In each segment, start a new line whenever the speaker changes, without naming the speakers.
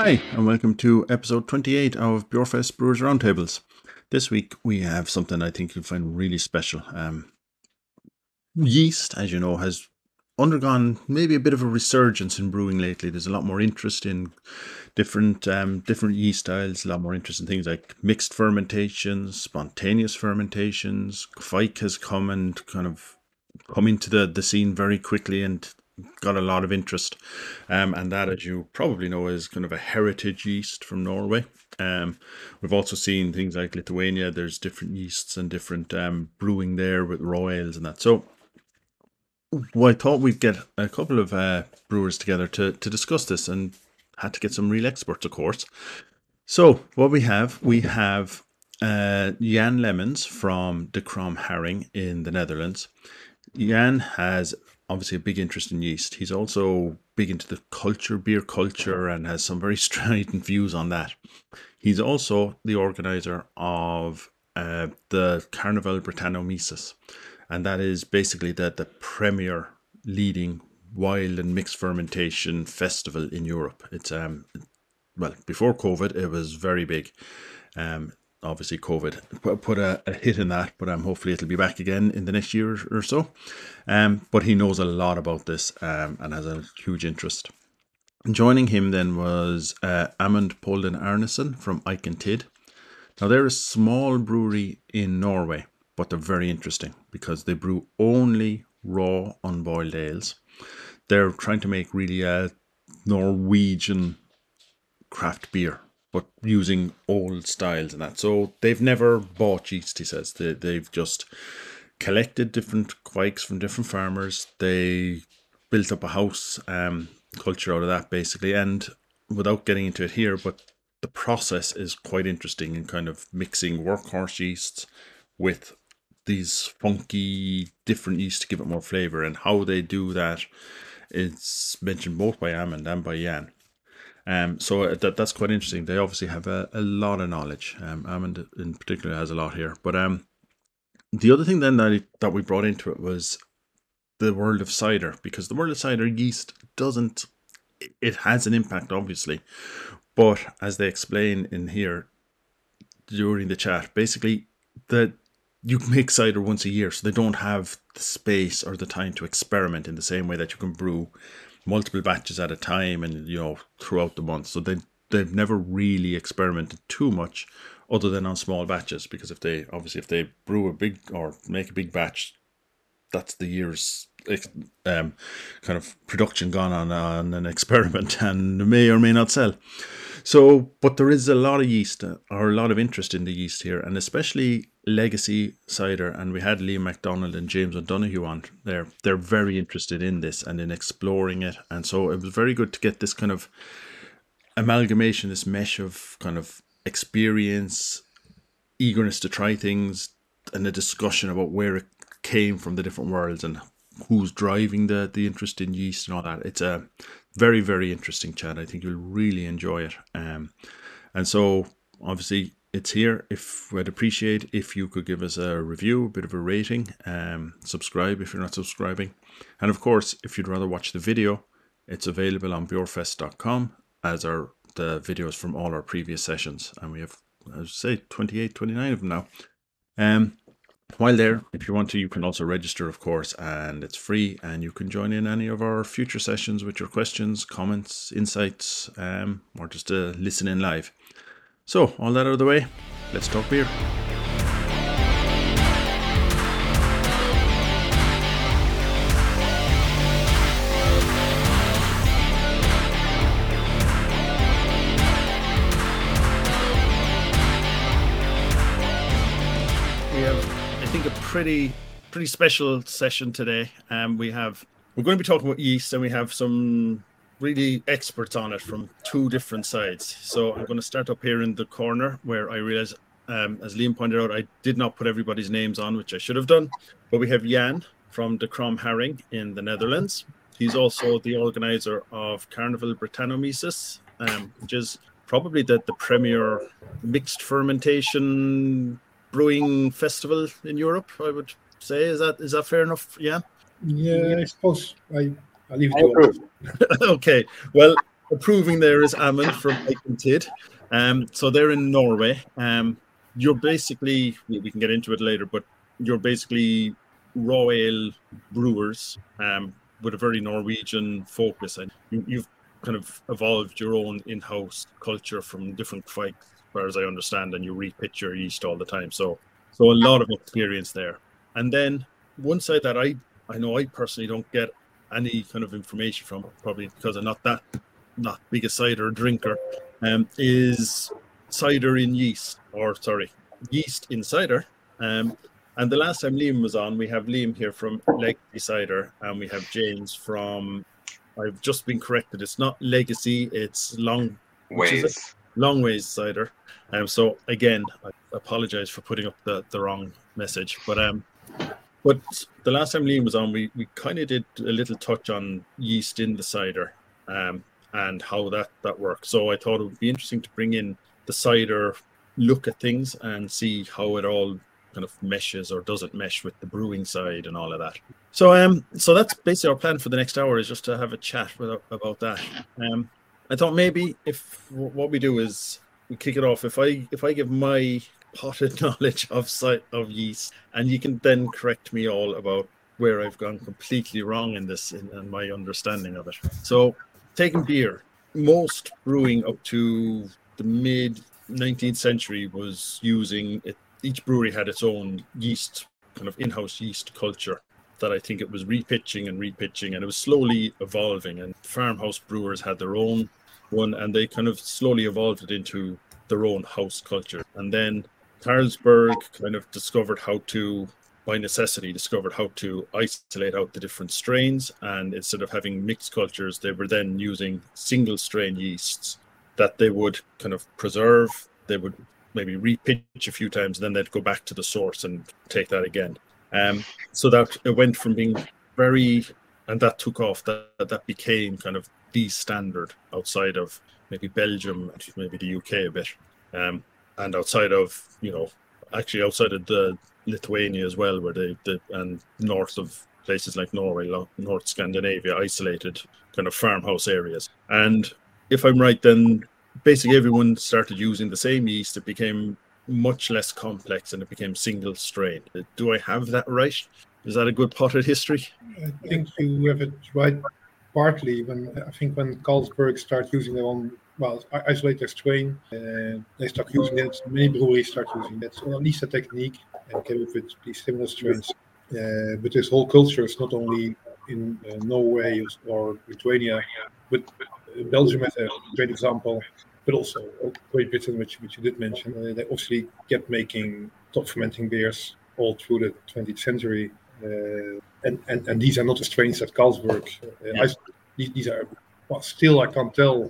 Hi, and welcome to episode 28 of Bjorfest Brewers Roundtables. This week we have something I think you'll find really special. Um, yeast, as you know, has undergone maybe a bit of a resurgence in brewing lately. There's a lot more interest in different um, different yeast styles, a lot more interest in things like mixed fermentations, spontaneous fermentations. Kveik has come and kind of come into the, the scene very quickly and got a lot of interest. Um, and that, as you probably know, is kind of a heritage yeast from Norway. Um, we've also seen things like Lithuania. There's different yeasts and different um, brewing there with royals and that. So well, I thought we'd get a couple of uh, brewers together to, to discuss this and had to get some real experts, of course. So, what we have, we have uh, Jan Lemmens from De Kromme Haring in the Netherlands. Jan has obviously a big interest in yeast. He's also big into the culture, beer culture, and has some very strident views on that. He's also the organizer of uh, the Carnival Brettanomyces, and that is basically the, the premier leading wild and mixed fermentation festival in Europe. It's um well before COVID, it was very big. Um, obviously COVID put a, a, hit in that, but um, hopefully it'll be back again in the next year or so. Um, but he knows a lot about this um, and has a huge interest. joining him then was uh, Amund Polden Arnesen from Eik & Tid. Now they're a small brewery in Norway, but they're very interesting because they brew only raw unboiled ales. They're trying to make really a Norwegian craft beer but using old styles and that. So they've never bought yeast, he says. They, they've just collected different kveiks from different farmers. They built up a house um, culture out of that, basically. And without getting into it here, but the process is quite interesting in kind of mixing workhorse yeasts with these funky different yeasts to give it more flavor. And how they do that is mentioned both by Amund and by Jan. Um, so uh, that that's quite interesting. They obviously have a, a lot of knowledge. Um, Amund in particular has a lot here. But um, the other thing then that that we brought into it was the world of cider because the world of cider yeast doesn't. It has an impact, obviously, but as they explain in here during the chat, basically that you make cider once a year, so they don't have the space or the time to experiment in the same way that you can brew multiple batches at a time and you know throughout the month. So they they've never really experimented too much other than on small batches because if they obviously if they brew a big or make a big batch that's the year's um, kind of production gone on, on an experiment and may or may not sell so, but there is a lot of yeast uh, or a lot of interest in the yeast here, and especially legacy cider. And we had Liam MacDonald and James O'Donoghue on there. They're very interested in this and in exploring it. And so it was very good to get this kind of amalgamation, this mesh of kind of experience, eagerness to try things, and a discussion about where it came from the different worlds and who's driving the the interest in yeast and all that. It's a very very interesting chat. I think you'll really enjoy it. Um, and so obviously it's here. If I'd appreciate if you could give us a review, a bit of a rating, um, subscribe if you're not subscribing, and of course if you'd rather watch the video, it's available on bjorfest.com as are the videos from all our previous sessions, and we have, I say, 28, 29 of them now. Um, while there, if you want to, you can also register, of course, and it's free. And you can join in any of our future sessions with your questions, comments, insights, um, or just to listen in live. So, all that out of the way, let's talk beer. Pretty pretty special session today. Um, we have we're going to be talking about yeast, and we have some really experts on it from two different sides. So I'm going to start up here in the corner where I realize, um, as Liam pointed out, I did not put everybody's names on, which I should have done. But we have Jan from De Kromme Haring in the Netherlands. He's also the organizer of Carnival Brettanomyces, um, which is probably the, the premier mixed fermentation brewing festival in Europe. I would say is that is that fair enough? Yeah.
Yeah, I suppose I I leave it to
okay. Well,
approving there is Amund from Tid. Um, so they're in Norway. Um, you're basically we can get into it later, but you're basically raw ale brewers um, with a very Norwegian focus, and you, have kind of evolved your own in-house culture from different quite, as I understand, and you repitch your yeast all the time. So, so a lot of experience there. And then one side that I I know I personally don't get any kind of information from, probably because I'm not that not big a cider drinker, um, is cider in yeast, or sorry, yeast in cider. Um, and the last time Liam was on, we have Liam here from Legacy Cider, and we have James from. I've just been corrected. It's not Legacy. It's Long
Ways.
Long Ways Cider. Um. So again, I apologize for putting up the, the wrong message, but um, but the last time Liam was on, we we kind of did a little touch on yeast in the cider, um, and how that that works. So I thought it would be interesting to bring in the cider look at things and see how it all kind of meshes or doesn't mesh with the brewing side and all of that. So um, so that's basically our plan for the next hour is just to have a chat with, about that. Um, I thought maybe if what we do is we kick it off. If I if I give my potted knowledge of site of yeast, and you can then correct me all about where I've gone completely wrong in this in, in my understanding of it. So taking beer, most brewing up to the mid 19th century was using it each brewery had its own yeast kind of in-house yeast culture that I think it was repitching and repitching, and it was slowly evolving. And farmhouse brewers had their own one, and they kind of slowly evolved it into their own house culture. And then Carlsberg kind of discovered how to, by necessity, discovered how to isolate out the different strains. And instead of having mixed cultures, they were then using single strain yeasts that they would kind of preserve. They would maybe repitch a few times, and then they'd go back to the source and take that again. Um, so that it went from being very, and that took off. That that became kind of the standard outside of maybe Belgium, and maybe the UK a bit, um, and outside of you know, actually outside of the Lithuania as well, where they, the and north of places like Norway, North Scandinavia, isolated kind of farmhouse areas. And if I'm right, then basically everyone started using the same yeast. It became much less complex and it became single strain. Do I have that right? Is that a good potted history?
I think you have it right partly when I think when Carlsberg started using their own well isolate their strain, uh, they start using it. Many breweries start using it, or at least a technique and came up with these similar strains. Uh, but this whole culture is not only in uh, Norway or Lithuania, but Belgium as a great example but also Great Britain, which, which you did mention. Uh, they obviously kept making top fermenting beers all through the 20th century. Uh, and, and, and these are not the strains at Carlsberg. Uh, yeah. I, these, these, are, well, still, I can't tell,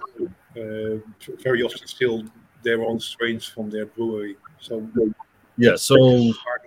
uh, very often still their own strains from their brewery. So,
yeah, so,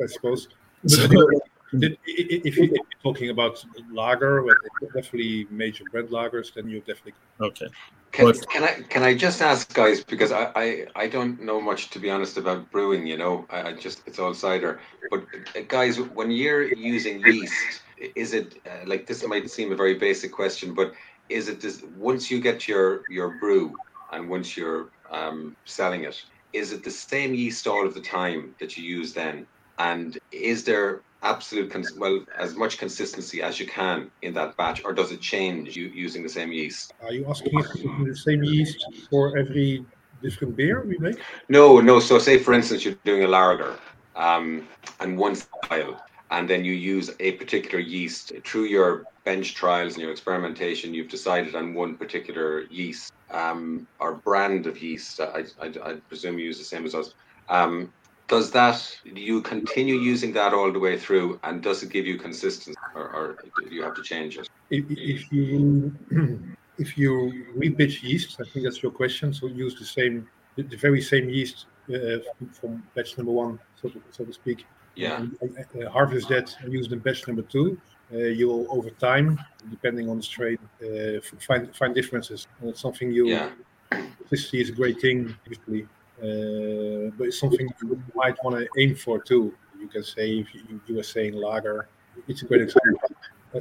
I suppose. But, if you're talking about lager, definitely major bread lagers, then you definitely
okay.
Can, but, can I can I just ask guys because I, I, I don't know much to be honest about brewing. You know, I, I just it's all cider. But uh, guys, when you're using yeast, is it uh, like this? Might seem a very basic question, but is it this, once you get your your brew and once you're um, selling it, is it the same yeast all of the time that you use then? And is there absolute cons- well as much consistency as you can in that batch, or does it change you using the same yeast?
Are you asking if the same yeast for every different beer we make?
No, no. So say for instance you're doing a lager, um, and one style, and then you use a particular yeast through your bench trials and your experimentation. You've decided on one particular yeast um, or brand of yeast. I, I, I presume you use the same as us. Um, does that do you continue using that all the way through and does it give you consistency or, or do you have to change it?
If, if you if you repitch yeast i think that's your question so use the same the, very same yeast uh, from batch number one so to, so to speak.
Yeah.
Uh, harvest that and use the batch number two uh, you will over time depending on the strain uh, find find differences. And it's something you
yeah.
consistency is a great thing usually uh, but it's something you might want to aim for too. You can say if you, you were saying lager, it's a great example.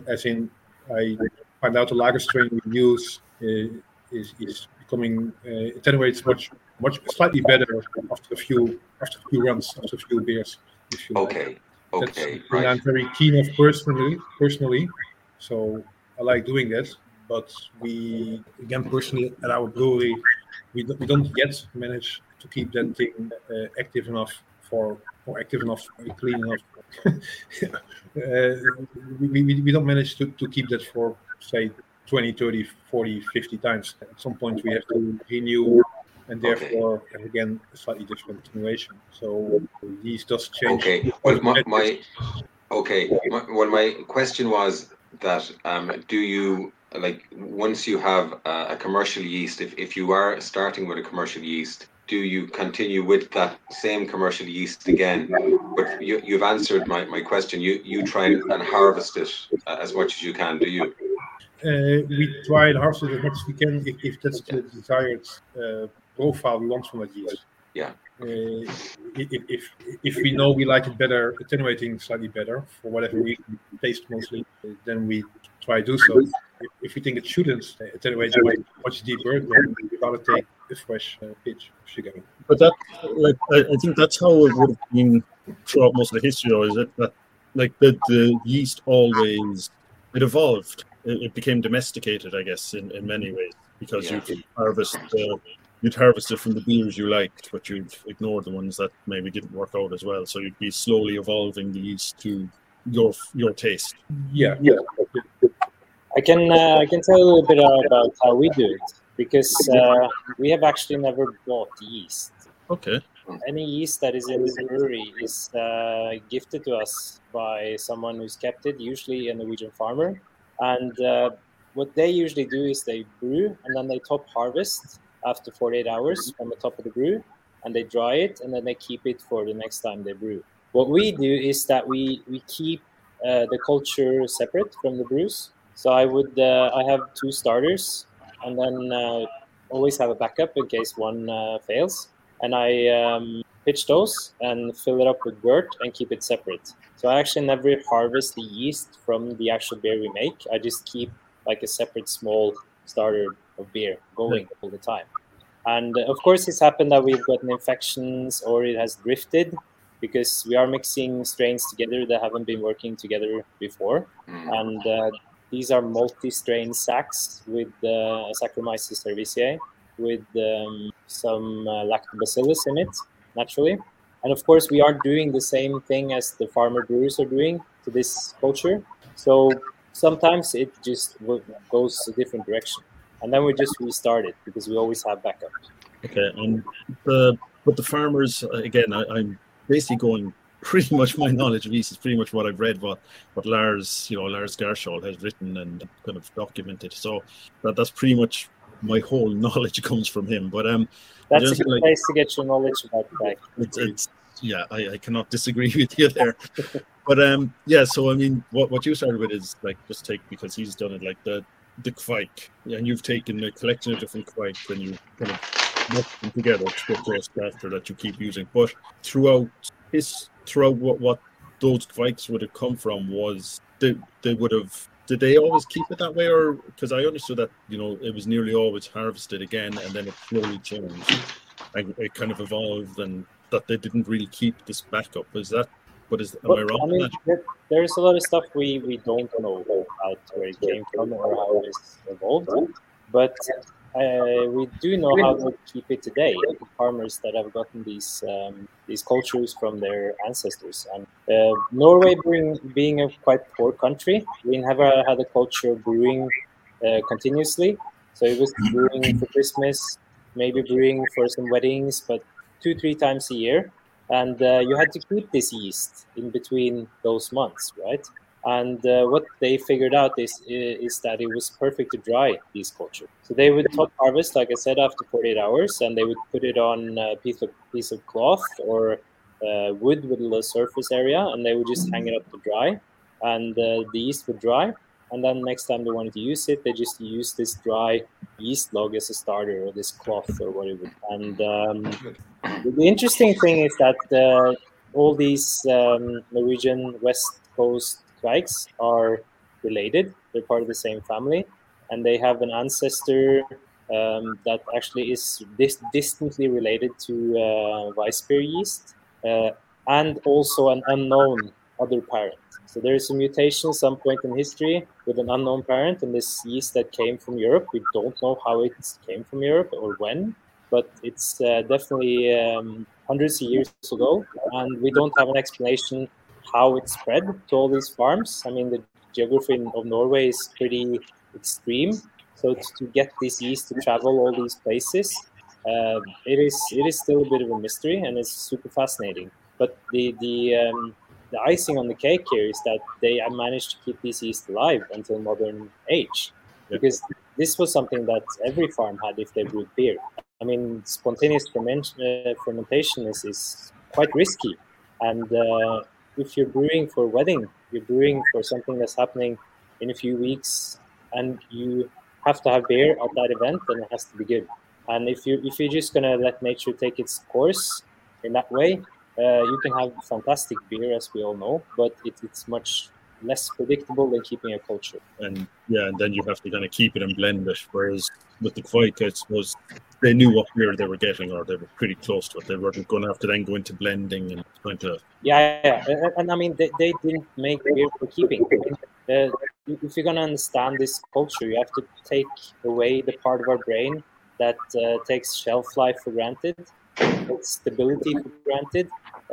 As in, I find out the lager strain we use uh, is, is becoming uh, attenuates much much slightly better after a few after a few runs, after a few beers.
If you okay. Like. Okay.
That's right. I'm very keen of personally personally. So I like doing that. But we again personally at our brewery we, we don't yet manage to keep that thing uh, active enough for or active enough, clean enough. uh, we, we, we don't manage to, to keep that for say 20, 30, 40, 50 times. At some point, we have to renew and therefore okay. again a slightly different continuation. So these does change.
Okay. Well, my, my okay. My, well, my question was that um, do you like once you have a, a commercial yeast, if, if you are starting with a commercial yeast, do you continue with that same commercial yeast again? But you, you've answered my, my question. You you try and harvest it uh, as much as you can, do you?
Uh, we try and harvest it as much as we can if, if that's the desired uh, profile we want from that yeast.
Yeah.
Uh, if, if if we know we like it better, attenuating slightly better for whatever reason, taste mostly, then we try to do so. If, if we think it shouldn't attenuate much deeper, then we gotta take a fresh uh, pitch sugar.
But that, like, I, I, think that's how it would have been throughout most of the history, though, is it that, like, the, the yeast always it evolved. It, it became domesticated, I guess, in, in many ways, because yeah. you harvest the you'd harvest it from the beers you liked, but you'd ignore the ones that maybe didn't work out as well. So you'd be slowly evolving the yeast to your your taste.
Yeah, yeah.
I can uh, I can tell a little bit about how we do it because uh, we have actually never bought yeast.
Okay.
Any yeast that is in the brewery is uh, gifted to us by someone who's kept it, usually a Norwegian farmer. And uh, what they usually do is they brew and then they top harvest after 48 hours from the top of the brew and they dry it and then they keep it for the next time they brew. What we do is that we, we keep uh, the culture separate from the brews. So I would uh, I have two starters and then uh, always have a backup in case one uh, fails. And I um, pitch those and fill it up with wort and keep it separate. So I actually never harvest the yeast from the actual beer we make. I just keep like a separate small starter of beer going all the time. And uh, of course, it's happened that we've gotten infections or it has drifted because we are mixing strains together that haven't been working together before. Mm. And uh, these are multi-strain sacs with uh, Saccharomyces cerevisiae with um, some uh, lactobacillus in it, naturally. And of course, we are doing the same thing as the farmer brewers are doing to this culture. So sometimes it just goes a different direction and then we just restart it because we always have backup.
Okay, and the but the farmers again, I, am basically going pretty much my knowledge of yeast is pretty much what I've read, what what Lars, you know, Lars Garshol has written and kind of documented. So that that's pretty much my whole knowledge comes from him. But um,
that's a good like, place to get your knowledge about that.
It's, it's, yeah, I, I cannot disagree with you there. but um, yeah, so I mean, what what you started with is like just take because he's done it like the the Kveik, and you've taken a collection of different Kveiks and you kind of them together to get those starter that you keep using. But throughout his throughout what what those Kveiks would have come from was they they would have did they always keep it that way or because I understood that you know it was nearly always harvested again and then it slowly changed and it kind of evolved and that they didn't really keep this backup. Is that what is? Am but, I wrong? I mean,
there, there's a lot of stuff we, we don't know about where it came from or how it evolved, but uh, we do know how to keep it today. The farmers that have gotten these um, these cultures from their ancestors, and uh, Norway being being a quite poor country, we never had a culture brewing uh, continuously. So it was brewing for Christmas, maybe brewing for some weddings, but two three times a year and uh, you had to keep this yeast in between those months, right? And uh, what they figured out is is that it was perfect to dry these culture. So they would top harvest, like I said, after 48 hours, and they would put it on a piece of piece of cloth or uh, wood with a little surface area, and they would just hang it up to dry, and uh, the yeast would dry. And then next time they wanted to use it, they just use this dry yeast log as a starter, or this cloth, or whatever. And um, the interesting thing is that uh, all these um, Norwegian West Coast Kveiks are related. They're part of the same family, and they have an ancestor um, that actually is dis- distantly related to uh, Weissbier yeast uh, and also an unknown other parent. So there is a mutation some point in history with an unknown parent and this yeast that came from Europe. We don't know how it came from Europe or when, but it's uh, definitely um, hundreds of years ago, and we don't have an explanation how it spread to all these farms. I mean, the geography of Norway is pretty extreme, so to get this yeast to travel all these places, uh, it is it is still a bit of a mystery, and it's super fascinating. But the the um, the icing on the cake here is that they managed to keep this yeast alive until modern age, because this was something that every farm had if they brewed beer. I mean, spontaneous uh, fermentation is, is quite risky, and uh, if you're brewing for a wedding, you're brewing for something that's happening in a few weeks, and you have to have beer at that event, and it has to be good. And if you if you're just gonna let nature take its course in that way, uh, you can have fantastic beer, as we all know, but it, it's much less predictable than keeping a culture.
And yeah, and then you have to kind of keep it and blend it. Whereas with the I suppose they knew what beer they were getting, or they were pretty close to it. They weren't going to have to then go into blending and trying to.
Yeah, yeah, and, and I mean they, they didn't make beer for keeping. Uh, if you're going to understand this culture, you have to take away the part of our brain that uh, takes shelf life for granted, takes stability for granted,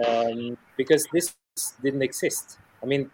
um, because this didn't exist. I mean,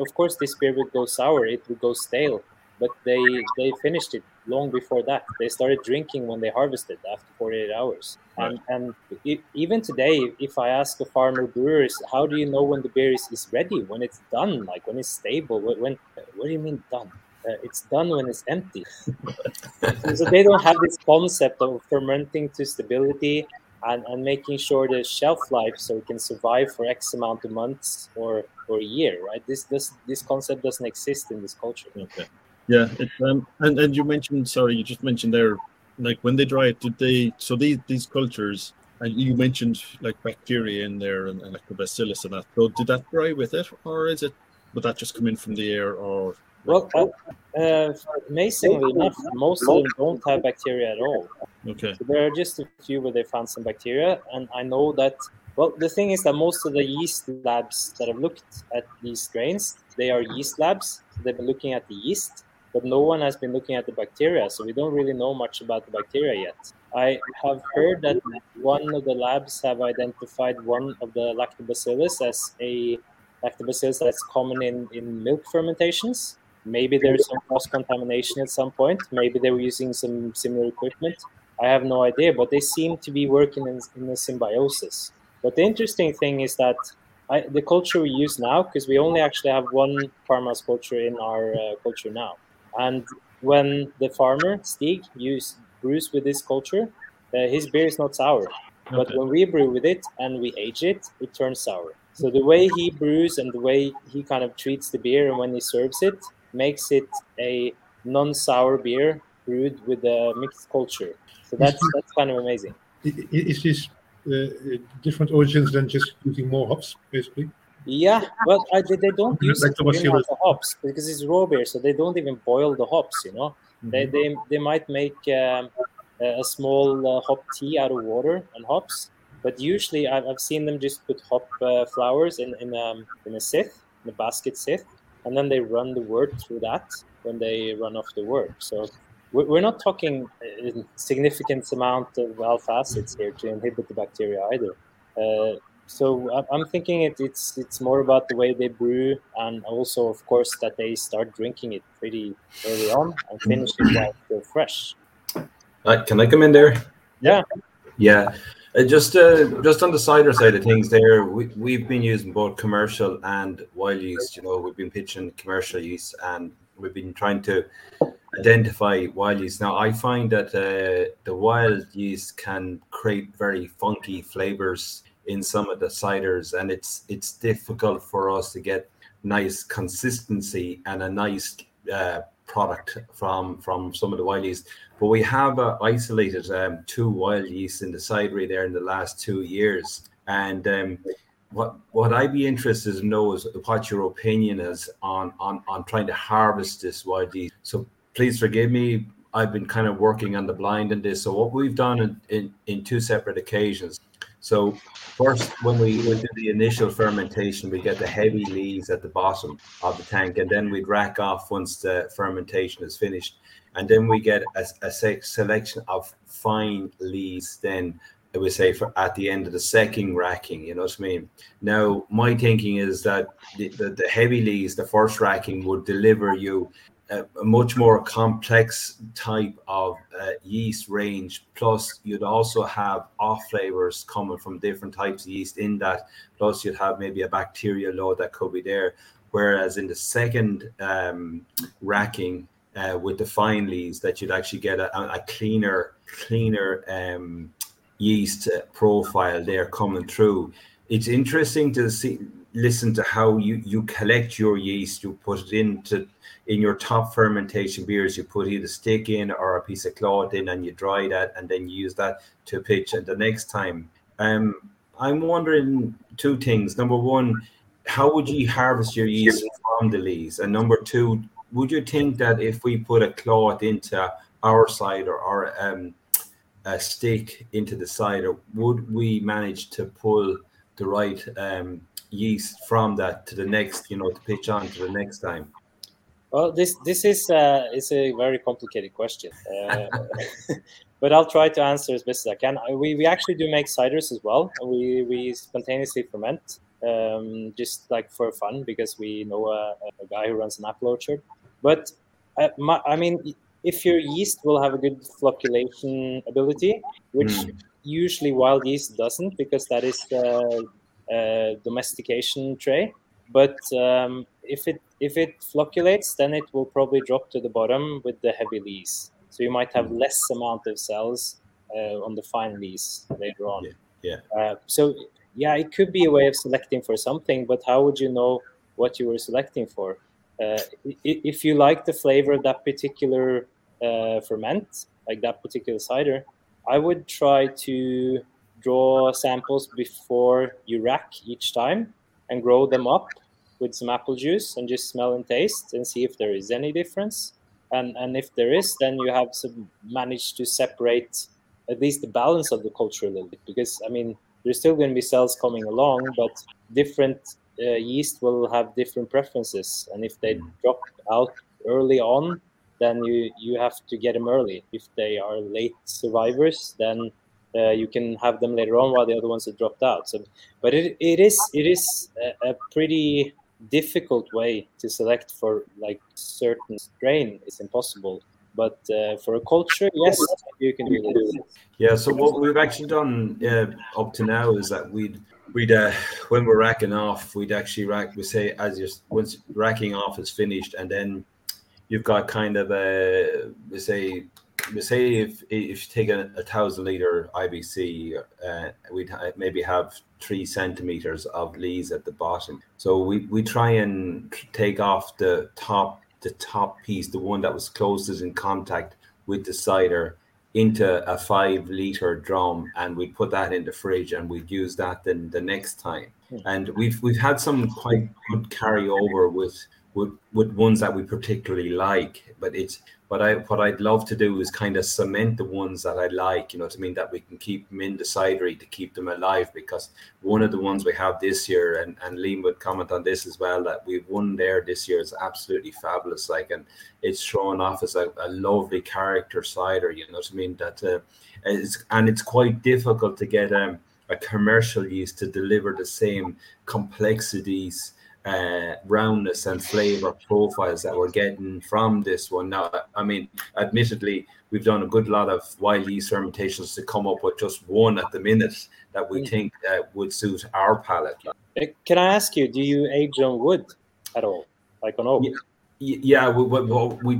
of course, this beer would go sour, it would go stale, but they they finished it long before that. They started drinking when they harvested after 48 hours. Right. And, and it, even today, if I ask a farmer brewers, how do you know when the beer is, is ready, when it's done, like when it's stable? When, when what do you mean done? Uh, it's done when it's empty. so they don't have this concept of fermenting to stability and, and making sure the shelf life so it can survive for X amount of months or, or a year, right? This this this concept doesn't exist in this culture.
Okay. Yeah, it, um, and and you mentioned sorry, you just mentioned there, like when they dry it, did they? So these these cultures, and you mentioned like bacteria in there and, and like the bacillus and that. So did that dry with it, or is it? Would that just come in from the air, or
well, uh, uh, amazingly enough, most of them don't have bacteria at all.
Okay.
So there are just a few where they found some bacteria, and I know that. Well, the thing is that most of the yeast labs that have looked at these strains, they are yeast labs. So they've been looking at the yeast, but no one has been looking at the bacteria. So we don't really know much about the bacteria yet. I have heard that one of the labs have identified one of the lactobacillus as a lactobacillus that's common in, in milk fermentations. Maybe there's some cross contamination at some point. Maybe they were using some similar equipment. I have no idea, but they seem to be working in, in a symbiosis. But the interesting thing is that I, the culture we use now, because we only actually have one farmhouse culture in our uh, culture now. And when the farmer, Stig, use, brews with this culture, uh, his beer is not sour. Okay. But when we brew with it and we age it, it turns sour. So the way he brews and the way he kind of treats the beer and when he serves it makes it a non-sour beer brewed with a mixed culture. So that's that's kind of amazing.
Is this uh, different origins than just using more hops, basically?
Yeah, well, I, they, they don't use like the hops because it's raw beer, so they don't even boil the hops. You know, mm-hmm. they, they they might make um, a small uh, hop tea out of water and hops, but usually I've, I've seen them just put hop uh, flowers in in um, in a sith, in a basket sith, and then they run the wort through that when they run off the wort. So we're not talking a significant amount of alpha acids here to inhibit the bacteria either. Uh, so I'm thinking it, it's it's more about the way they brew, and also, of course, that they start drinking it pretty early on and finish it while still fresh.
Uh, can I come in there?
Yeah.
Yeah. Uh, just uh, just on the cider side of things, there we we've been using both commercial and wild yeast. You know, we've been pitching commercial yeast, and we've been trying to identify wild yeast. Now, I find that uh, the wild yeast can create very funky flavors in some of the ciders, and it's it's difficult for us to get nice consistency and a nice uh, product from from some of the wild yeast. But we have uh, isolated um, two wild yeast in the cidery there in the last two years, and um, what what I'd be interested to know is what your opinion is on on on trying to harvest this wild yeast. So please forgive me. I've been kind of working on the blind in this. So what we've done in, in, in two separate occasions. So first, when we do the initial fermentation, we get the heavy lees at the bottom of the tank, and then we'd rack off once the fermentation is finished, and then we get a, a selection of fine lees. Then I would say for at the end of the second racking, you know what I mean. Now my thinking is that the, the, the heavy lees, the first racking, would deliver you a, much more complex type of uh, yeast range. Plus, you'd also have off flavors coming from different types of yeast in that. Plus, you'd have maybe a bacterial load that could be there. Whereas in the second um, racking uh, with the fine lees, that you'd actually get a, a cleaner, cleaner um, yeast profile there coming through. It's interesting to see, listen to how you you collect your yeast. You put it into in your top fermentation beers, you put either stick in or a piece of cloth in, and you dry that, and then you use that to pitch. And the next time, um, I'm wondering two things. Number one, how would you harvest your yeast from the lees? And number two, would you think that if we put a cloth into our cider or um, a stick into the cider, would we manage to pull the right um, yeast from that to the next, you know, to pitch on to the next time?
Well, this this is uh, is a very complicated question, uh, but I'll try to answer as best as I can. We, we actually do make ciders as well. We we spontaneously ferment, um, just like for fun because we know a, a guy who runs an apple orchard. But uh, my, I mean, if your yeast will have a good flocculation ability, which mm. usually wild yeast doesn't, because that is the uh, domestication tray. But um, if it if it flocculates, then it will probably drop to the bottom with the heavy lees. So you might have hmm. less amount of cells uh, on the fine lees later on.
Yeah. yeah.
Uh, so yeah, it could be a way of selecting for something, but how would you know what you were selecting for? Uh, if you like the flavor of that particular uh, ferment, like that particular cider, I would try to draw samples before you rack each time and grow them up with some apple juice and just smell and taste and see if there is any difference. And and if there is, then you have some managed to separate at least the balance of the culture a little bit because I mean there's still going to be cells coming along, but different uh, yeast will have different preferences, and if they mm. drop out early on, then you you have to get them early. If they are late survivors, then uh, you can have them later on while the other ones have dropped out. So, but it, it is it is a, a pretty difficult way to select for like certain strain it's impossible but uh, for a culture yes you can do this
yeah so what we've actually done uh, up to now is that we'd we'd uh, when we're racking off we'd actually rack we say as you once racking off is finished and then you've got kind of a we say say if if you take a, a thousand liter IBC, uh, we'd maybe have three centimeters of lees at the bottom. So we, we try and take off the top the top piece, the one that was closest in contact with the cider, into a five liter drum, and we put that in the fridge, and we'd use that then the next time. Hmm. And we've we've had some quite good carryover with with, with ones that we particularly like, but it's but I what I'd love to do is kind of cement the ones that I like, you know what I mean, that we can keep them in the cidery to keep them alive. Because one of the ones we have this year, and, and Liam would comment on this as well, that we've won there this year is absolutely fabulous. Like, and it's shown off as a, a lovely character cider, you know what I mean? That uh, and it's quite difficult to get um, a commercial yeast to deliver the same complexities uh, roundness and flavor profiles that we're getting from this one. Now, I mean, admittedly, we've done a good lot of wild yeast fermentations to come up with just one at the minute that we mm. think uh, would suit our palate.
Uh, can I ask you, do you age on wood at all, like on oak?
Yeah. Yeah, we, we,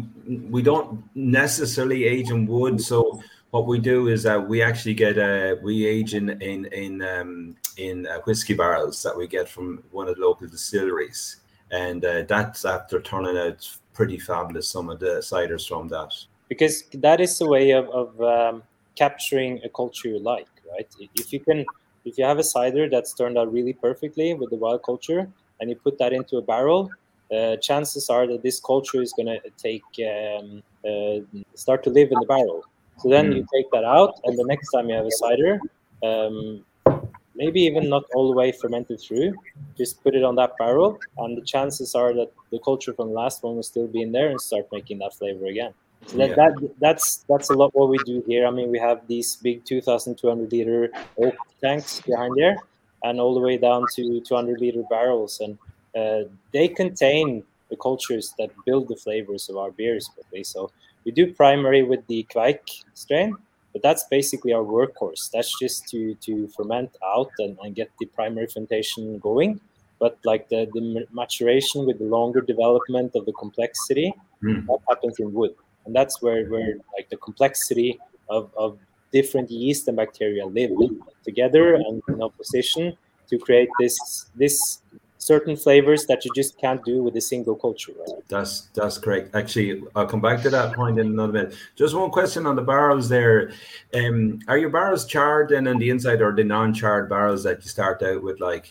we don't necessarily age in wood, so what we do is that we actually get a we age in in in um, in uh, whiskey barrels that we get from one of the local distilleries, and uh, that's after turning out pretty fabulous. Some of the ciders from that
because that is a way of, of um, capturing a culture you like, right? If you can, if you have a cider that's turned out really perfectly with the wild culture, and you put that into a barrel, uh, chances are that this culture is going to take um, uh, start to live in the barrel. So then you take that out, and the next time you have a cider, um, maybe even not all the way fermented through, just put it on that barrel, and the chances are that the culture from the last one will still be in there and start making that flavor again. So that,
Yeah.
that that's that's a lot what we do here. I mean, we have these big 2,200 liter oak tanks behind there, and all the way down to 200 liter barrels, and uh, they contain the cultures that build the flavors of our beers. Basically. So we do primary with the Kveik strain, but that's basically our workhorse. That's just to to ferment out and, and get the primary fermentation going. But like the, the maturation with the longer development of the complexity,
Hmm.
that happens in wood. And that's where, where like the complexity of, of different yeast and bacteria live together and in opposition to create this this certain flavors that you just can't do with a single culture. Right?
That's that's correct. Actually, I'll come back to that point in another minute. Just one question on the barrels there. Um, are your barrels charred then on the inside or the non-charred barrels that you start out with? Like,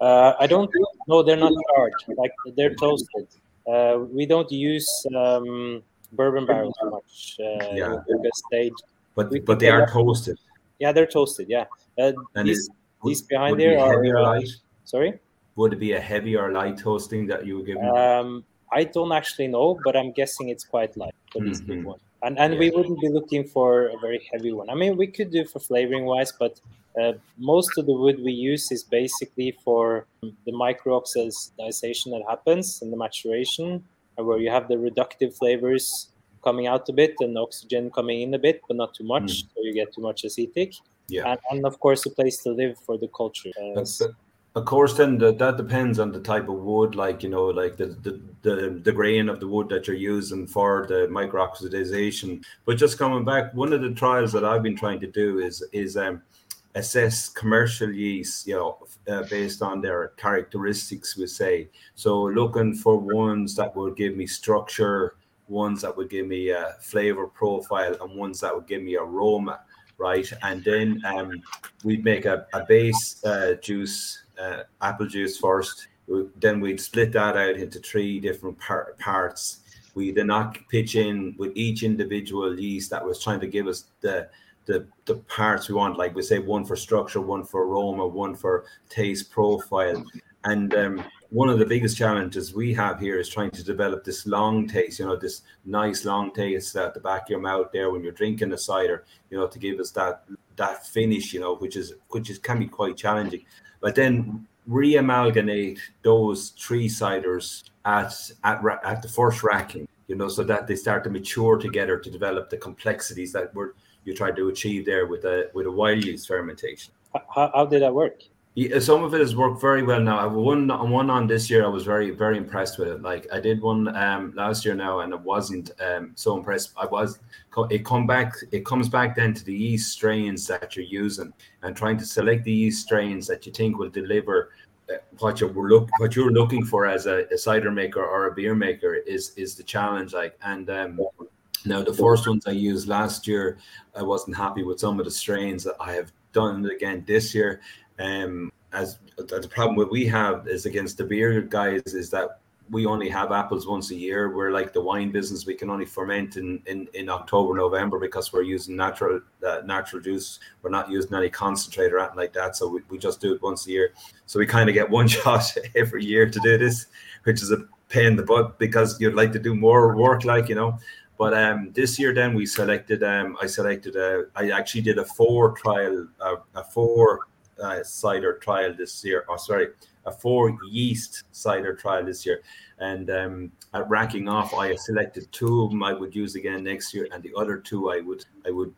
Uh, I don't know. They're not charred. Like they're toasted. Uh, we don't use um, bourbon barrels much uh,
Yeah.
because they
but
We
but they are toasted.
yeah they're toasted. Yeah. Uh,
And
these
it-
these behind there are uh,
light?
sorry.
Would it be a heavy or light toasting that you would give? me?
Um, I don't actually know, but I'm guessing it's quite light for this big
Mhm.
one. And and we wouldn't be looking for a very heavy one. I mean, we could do for flavoring wise, but uh, most of the wood we use is basically for the micro oxidization that happens and the maturation, uh, where you have the reductive flavors coming out a bit and oxygen coming in a bit, but not too much, so you get too much acetic.
Yeah.
And, and of course, a place to live for the culture. Uh,
That's- of course, then that, that depends on the type of wood, like you know, like the, the the the grain of the wood that you're using for the micro oxidization. But just coming back, one of the trials that I've been trying to do is is um, assess commercial yeast, you know, uh, based on their characteristics. We say so, looking for ones that will give me structure, ones that would give me a flavor profile, and ones that would give me aroma, right? And then um, we'd make a, a base uh, juice, uh, apple juice first. Then we'd split that out into three different par- parts. We then not pitch in with each individual yeast that was trying to give us the the the parts we want. Like we say, one for structure, one for aroma, one for taste profile. And um, one of the biggest challenges we have here is trying to develop this long taste. You know, this nice long taste at the back of your mouth there when you're drinking a cider. You know, to give us that that finish. You know, which is which is can be quite challenging. But then re-amalgamate those three ciders at at at the first racking. You know, so that they start to mature together to develop the complexities that we're you try to achieve there with a with a wild yeast fermentation.
how, how did that work?
Yeah, some of it has worked very well now. I've one one on this year. I was very very impressed with it. Like I did one um, last year now, and I wasn't um, so impressed. I was. It come back. It comes back then to the yeast strains that you're using, and trying to select the yeast strains that you think will deliver uh, what you were look what you're looking for as a, a cider maker or a beer maker is is the challenge. Like and um, now the first ones I used last year, I wasn't happy with some of the strains. That I have done again this year. Um, as the problem that we have is against the beer guys is that we only have apples once a year. We're like the wine business; we can only ferment in in, in October, November because we're using natural uh, natural juice. We're not using any concentrate or anything like that. So we, we just do it once a year. So we kind of get one shot every year to do this, which is a pain in the butt because you'd like to do more work, like you know. But um, this year, then we selected. Um, I selected. A, I actually did a four trial, uh, a four uh, cider trial this year. Oh, sorry, a four yeast cider trial this year. And um, at racking off, I selected two of them I would use again next year, and the other two I would, I would,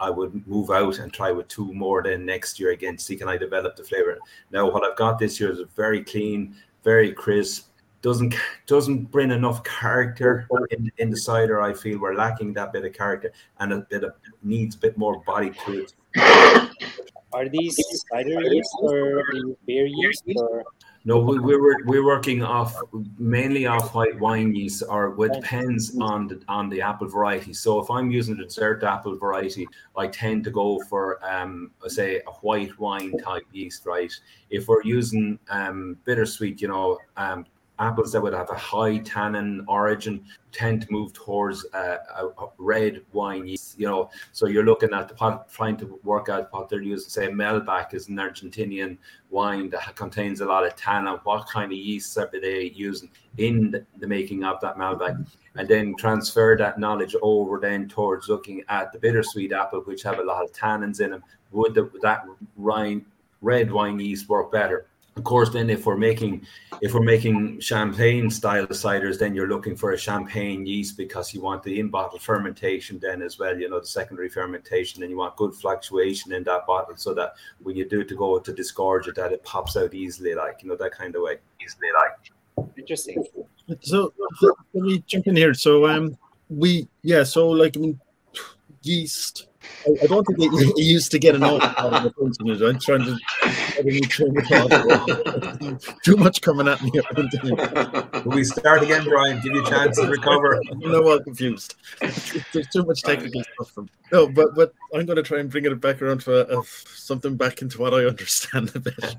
I would, move out and try with two more then next year again. See can I develop the flavor? Now what I've got this year is a very clean, very crisp. Doesn't doesn't bring enough character in, in the cider. I feel we're lacking that bit of character and a bit of needs a bit more body to it.
Are these cider yeast or beer yeast or
No, we, we were we're working off mainly off white wine yeast, or it depends on the on the apple variety. So if I'm using the dessert apple variety, I tend to go for um say a white wine type yeast, right? If we're using um bittersweet, you know, um apples that would have a high tannin origin tend to move towards uh, a, a, red wine yeast. You know, so you're looking at the pot, trying to work out what they're using. Say Malbec is an Argentinian wine that contains a lot of tannin. What kind of yeasts are they using in the, the making of that Malbec? And then transfer that knowledge over then towards looking at the bittersweet apple, which have a lot of tannins in them. Would the, that red wine yeast work better? Of course then if we're making if we're making champagne style ciders then you're looking for a champagne yeast because you want the in bottle fermentation then as well you know the secondary fermentation and you want good flocculation in that bottle so that when you do to go to disgorge it that it pops out easily like you know that kind of way. Easily like
interesting.
So let me jump in here. So um we yeah so like i mean yeast I, don't think he, he, used to get an out of the person. I'm trying to too much coming at me.
Will we start again, Brian? Give you a chance to recover.
I'm confused. There's too much technical stuff. From, no, but but I'm going to try and bring it back around for a, something back into what I understand a bit.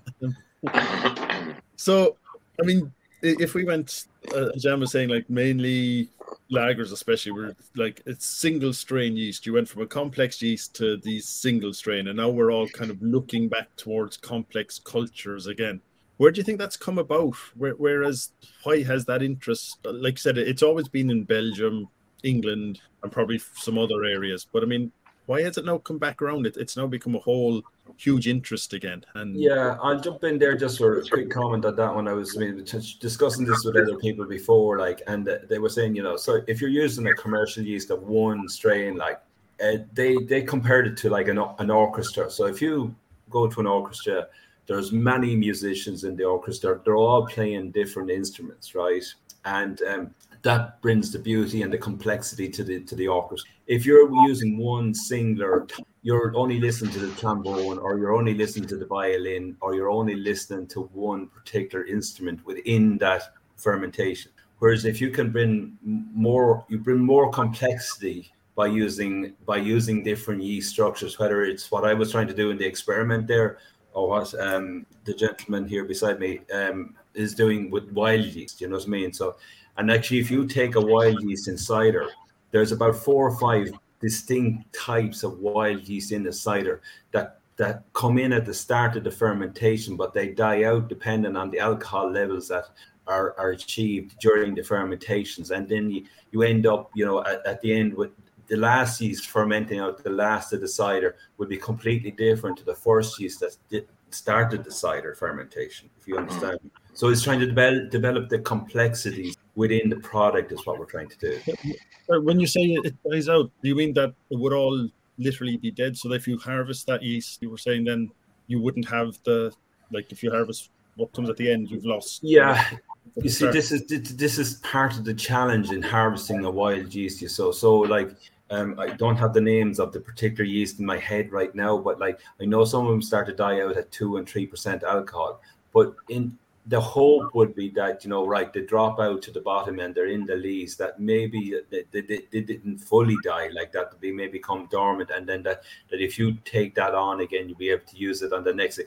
so, I mean, if we went, uh, Jan was saying, like mainly lagers especially were like it's single strain yeast. You went from a complex yeast to these single strain and now we're all kind of looking back towards complex cultures again. Where do you think that's come about? Where, whereas why has that interest like i said it's always been in belgium england and probably some other areas but i mean why has it now come back around it, it's now become a whole huge interest again. And
yeah, I'll jump in there just for a quick comment on that one. I was discussing this with other people before, like, and they were saying, you know, so if you're using a commercial yeast of one strain, like, uh, they they compared it to like an, an orchestra. So if you go to an orchestra, there's many musicians in the orchestra. They're all playing different instruments, right? And um, that brings the beauty and the complexity to the to the orchestra. If you're using one singular, you're only listening to the trombone, or you're only listening to the violin, or you're only listening to one particular instrument within that fermentation. Whereas if you can bring more, you bring more complexity by using by using different yeast structures. Whether it's what I was trying to do in the experiment there, or what um, the gentleman here beside me um, is doing with wild yeast. You know what I mean? So and actually, if you take a wild yeast in cider, there's about four or five distinct types of wild yeast in the cider that that come in at the start of the fermentation, but they die out depending on the alcohol levels that are, are achieved during the fermentations. And then you, you end up, you know, at, at the end with the last yeast fermenting out the last of the cider would be completely different to the first yeast that started the cider fermentation, if you mm-hmm. understand. So it's trying to develop, develop the complexities within the product is what we're trying to do.
When you say it dies out, do you mean that it would all literally be dead? So if you harvest that yeast, you were saying then you wouldn't have the like if you harvest what comes at the end, you've lost.
Yeah. You see, this is this is part of the challenge in harvesting a wild yeast. So, so like um, I don't have the names of the particular yeast in my head right now, but like I know some of them start to die out at two and three percent alcohol. But in the hope would be that you know right they drop out to the bottom and they're in the lees that maybe they, they, they didn't fully die like that they may become dormant and then that that if you take that on again you'll be able to use it on the next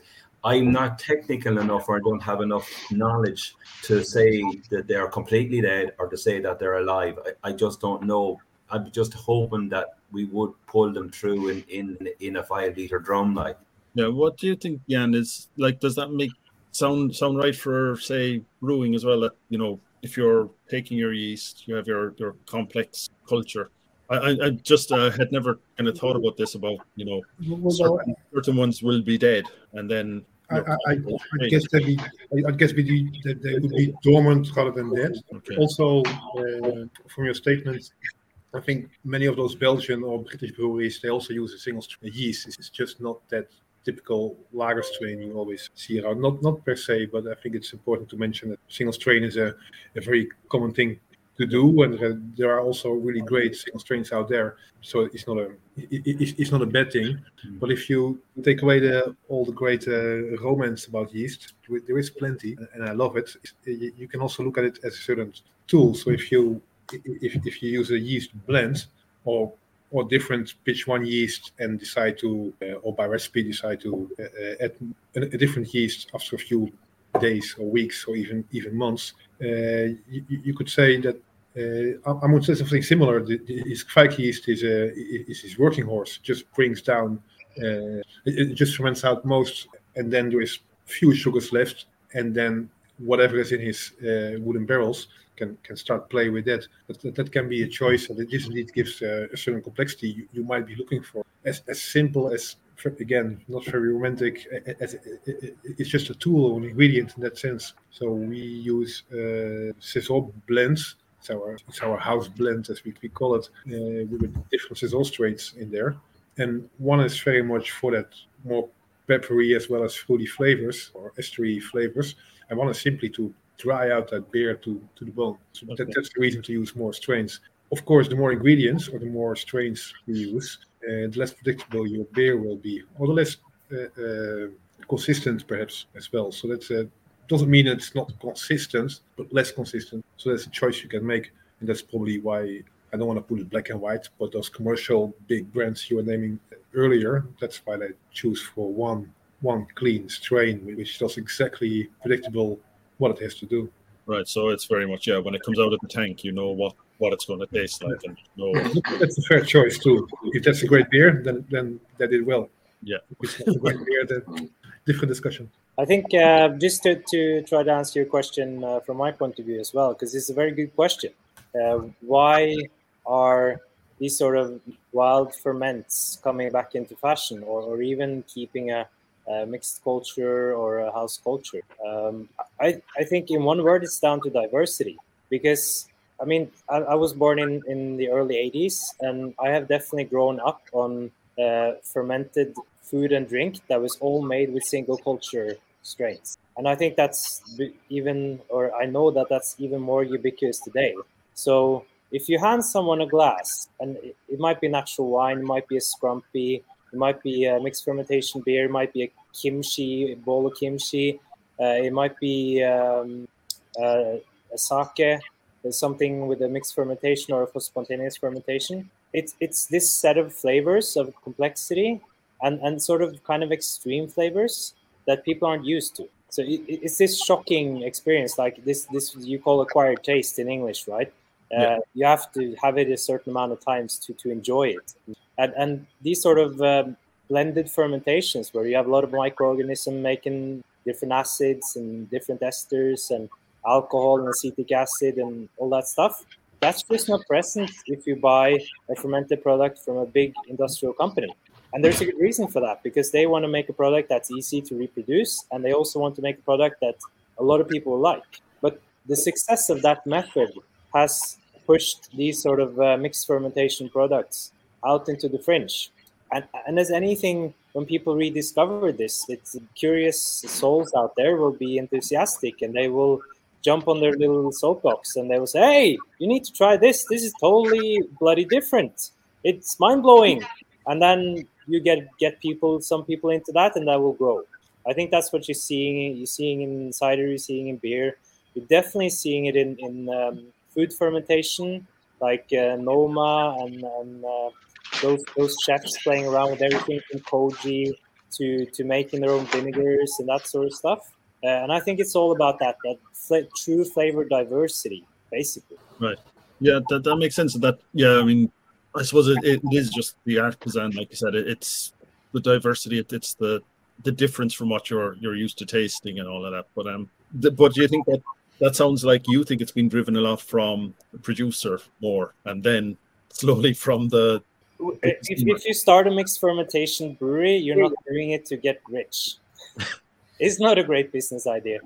i'm not technical enough or i don't have enough knowledge to say that they're completely dead or to say that they're alive. I, I just don't know. I'm just hoping that we would pull them through in in in a five liter drum like.
Yeah what do you think jan is like does that make sound sound right for say brewing as well. That you know, if you're taking your yeast, you have your your complex culture. I, I just uh, had never kind of thought about this about you know well, certain, certain, ones will be dead and then
I, I, I, guess that be, I, guess be, that they would be dormant rather than dead. Okay. Also, uh, from your statement, I think many of those Belgian or British breweries they also use a single yeast. It's just not that typical lager strain you always see around. Not not per se, but I think it's important to mention that single strain is a, a very common thing to do, and there are also really great single strains out there. So it's not a it, it's not a bad thing. Mm. But if you take away the all the great uh, romance about yeast, there is plenty, and I love it. You can also look at it as a certain tool. So if you if, if you use a yeast blend or or different pitch one yeast and decide to, uh, or by recipe decide to uh, uh, add a, different yeast after a few days or weeks or even even months. Uh, you, you, could say that uh, I, would say something similar. The, the, Kveik yeast is, a, is his working horse. Just brings down, uh, it, it, just ferments out most, and then there is few sugars left, and then whatever is in his uh, wooden barrels can can start play with that. But that, that can be a choice, and it indeed gives uh, a certain complexity you, you, might be looking for. As as simple as again, not very romantic. It's just a tool or an ingredient in that sense. So we use uh, blends. It's our, it's our house blend, as we, we call it, uh, with different Saison strains in there. And one is very much for that more peppery as well as fruity flavors or estery flavors. And one is simply to dry out that beer to, to the bone. So okay. that, that's the reason to use more strains. Of course, the more ingredients or the more strains we use, uh, the less predictable your beer will be, or the less uh, uh, consistent perhaps as well. So that doesn't mean it's not consistent, but less consistent. So that's a choice you can make, and that's probably why I don't want to put it black and white, but those commercial big brands you were naming earlier, that's why they choose for one one clean strain, which does exactly predictable what it has to do.
Right. So it's very much yeah. When it comes out of the tank, you know what what it's going to taste like, and no.
That's a fair choice too. If that's a great beer, then then that did well.
Yeah.
If it's not a great beer, then different discussion.
I think uh, just to, to try to answer your question uh, from my point of view as well, because it's a very good question. Uh, why are these sort of wild ferments coming back into fashion, or, or even keeping a, a mixed culture or a house culture? Um, I, I think in one word, it's down to diversity, because I mean, I, I, was born in, in the early 80s, and I have definitely grown up on uh, fermented food and drink that was all made with single culture strains. And I think that's even, or I know that that's even more ubiquitous today. So if you hand someone a glass, and it, it might be natural wine, it might be a scrumpy, it might be a mixed fermentation beer, it might be a kimchi, a bowl of kimchi, uh, it might be um, uh, a sake something with a mixed fermentation or a spontaneous fermentation. It's it's this set of flavors of complexity and, and sort of kind of extreme flavors that people aren't used to. So it, it's this shocking experience, like this this you call acquired taste in English, right? Uh, yeah. You have to have it a certain amount of times to, to enjoy it, and and these sort of um, blended fermentations where you have a lot of microorganisms making different acids and different esters and alcohol and acetic acid and all that stuff. That's just not present if you buy a fermented product from a big industrial company. And there's a good reason for that because they want to make a product that's easy to reproduce and they also want to make a product that a lot of people like. But the success of that method has pushed these sort of uh, mixed fermentation products out into the fringe. And, and as anything, when people rediscover this, it's curious souls out there will be enthusiastic and they will jump on their little soapbox and they will say, "Hey, you need to try this. This is totally bloody different. It's mind blowing." And then you get get people, some people into that, and that will grow. I think that's what you're seeing. You're seeing in cider. You're seeing in beer. You're definitely seeing it in in um, food fermentation, like uh, Noma and, and uh, those those chefs playing around with everything from koji to to making their own vinegars and that sort of stuff. Uh, and I think it's all about that that fl- true flavor diversity, basically.
Right. Yeah, that, that makes sense. That yeah, I mean, I suppose it, it is just the artisan, like you said. It, it's the diversity. It, it's the the difference from what you're you're used to tasting and all of that. But um, the, but do you think that that sounds like you think it's been driven a lot from the producer more, and then slowly from the.
If, if you start a mixed fermentation brewery, you're not doing it to get rich. it's not a great business idea.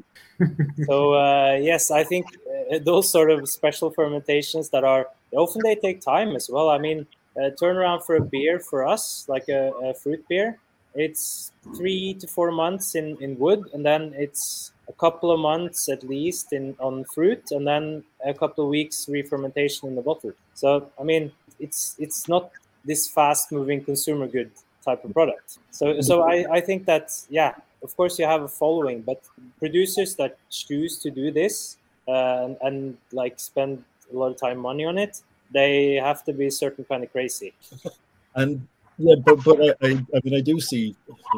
so uh, yes, I think uh, those sort of special fermentations that are often they take time as well. I mean, uh, turnaround for a beer for us, like a, a, fruit beer, it's three to four months in, in wood, and then it's a couple of months at least in on fruit, and then a couple of weeks re-fermentation in the bottle. So I mean, it's it's not this fast-moving consumer good type of product. So so I, I think that yeah, of course you have a following, but producers that choose to do this uh, and, and, like spend a lot of time money on it, they have to be a certain kind of crazy.
and yeah, but but I, I, I mean I do see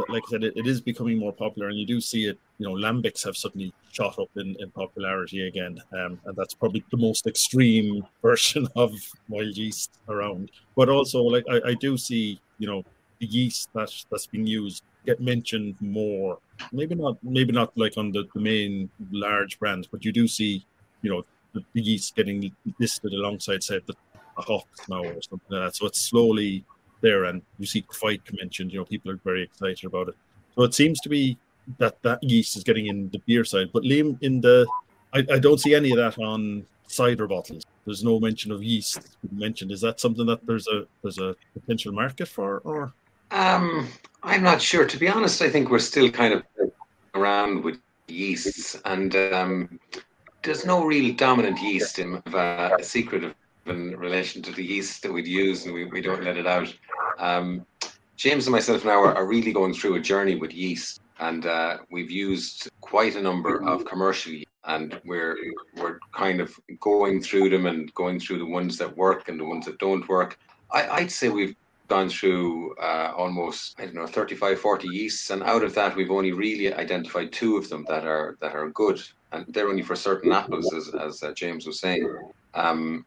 like I said, it, it is becoming more popular, and you do see it. You know, lambics have suddenly shot up in, in popularity again, um, and that's probably the most extreme version of wild yeast around. But also, like I, I do see, you know, the yeast that that's being used get mentioned more. Maybe not, maybe not like on the, the main large brands, but you do see, you know, the, the yeast getting listed alongside, say, the, the hops now or something like that. So it's slowly there, and you see quite mentioned. You know, people are very excited about it. So it seems to be that that yeast is getting in the beer side. But Liam, in the, I, I don't see any of that on cider bottles. There's no mention of yeast mentioned. Is that something that there's a there's a potential market for, or?
Um, I'm not sure. To be honest, I think we're still kind of around with yeasts, and um, there's no real dominant yeast in uh, a secret in relation to the yeast that we'd use, and we, we don't let it out. Um, James and myself now are, are, really going through a journey with yeast, and uh, we've used quite a number of commercially and we're we're kind of going through them and going through the ones that work and the ones that don't work. I, I'd say we've gone through uh, almost I don't know 35 40 yeasts and out of that we've only really identified two of them that are that are good. And they're only for certain apples as, as uh, James was saying. Um,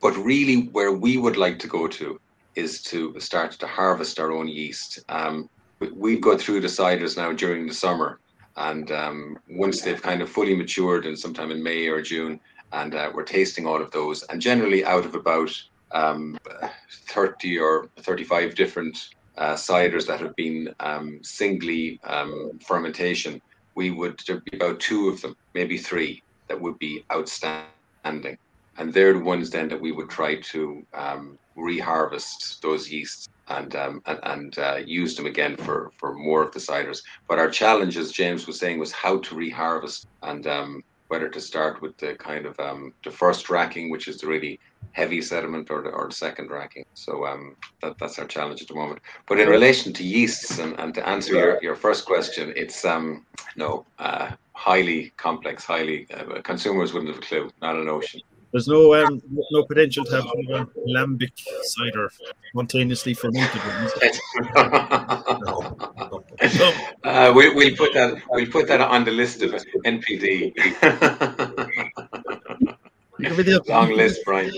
but really where we would like to go to is to start to harvest our own yeast. Um, we go through the ciders now during the summer and um, once they've kind of fully matured and sometime in May or June and uh, we're tasting all of those and generally out of about um, 30 or 35 different uh, ciders that have been um, singly um, fermentation, we would there be about two of them, maybe three, that would be outstanding. And they're the ones then that we would try to um, reharvest those yeasts and um, and, and uh, use them again for for more of the ciders. But our challenge, as James was saying, was how to reharvest and um, whether to start with the kind of um, the first racking, which is the really heavy sediment, or the, or the second racking. So um, that, that's our challenge at the moment. But in relation to yeasts, and, and to answer your, your first question, it's um, no uh, highly complex, highly uh, consumers wouldn't have a clue, not a notion.
There's no um, no potential to have um, lambic cider spontaneously fermented.
no. Uh, we, we'll put that we'll put that on the list of NPD. Long list, Brian.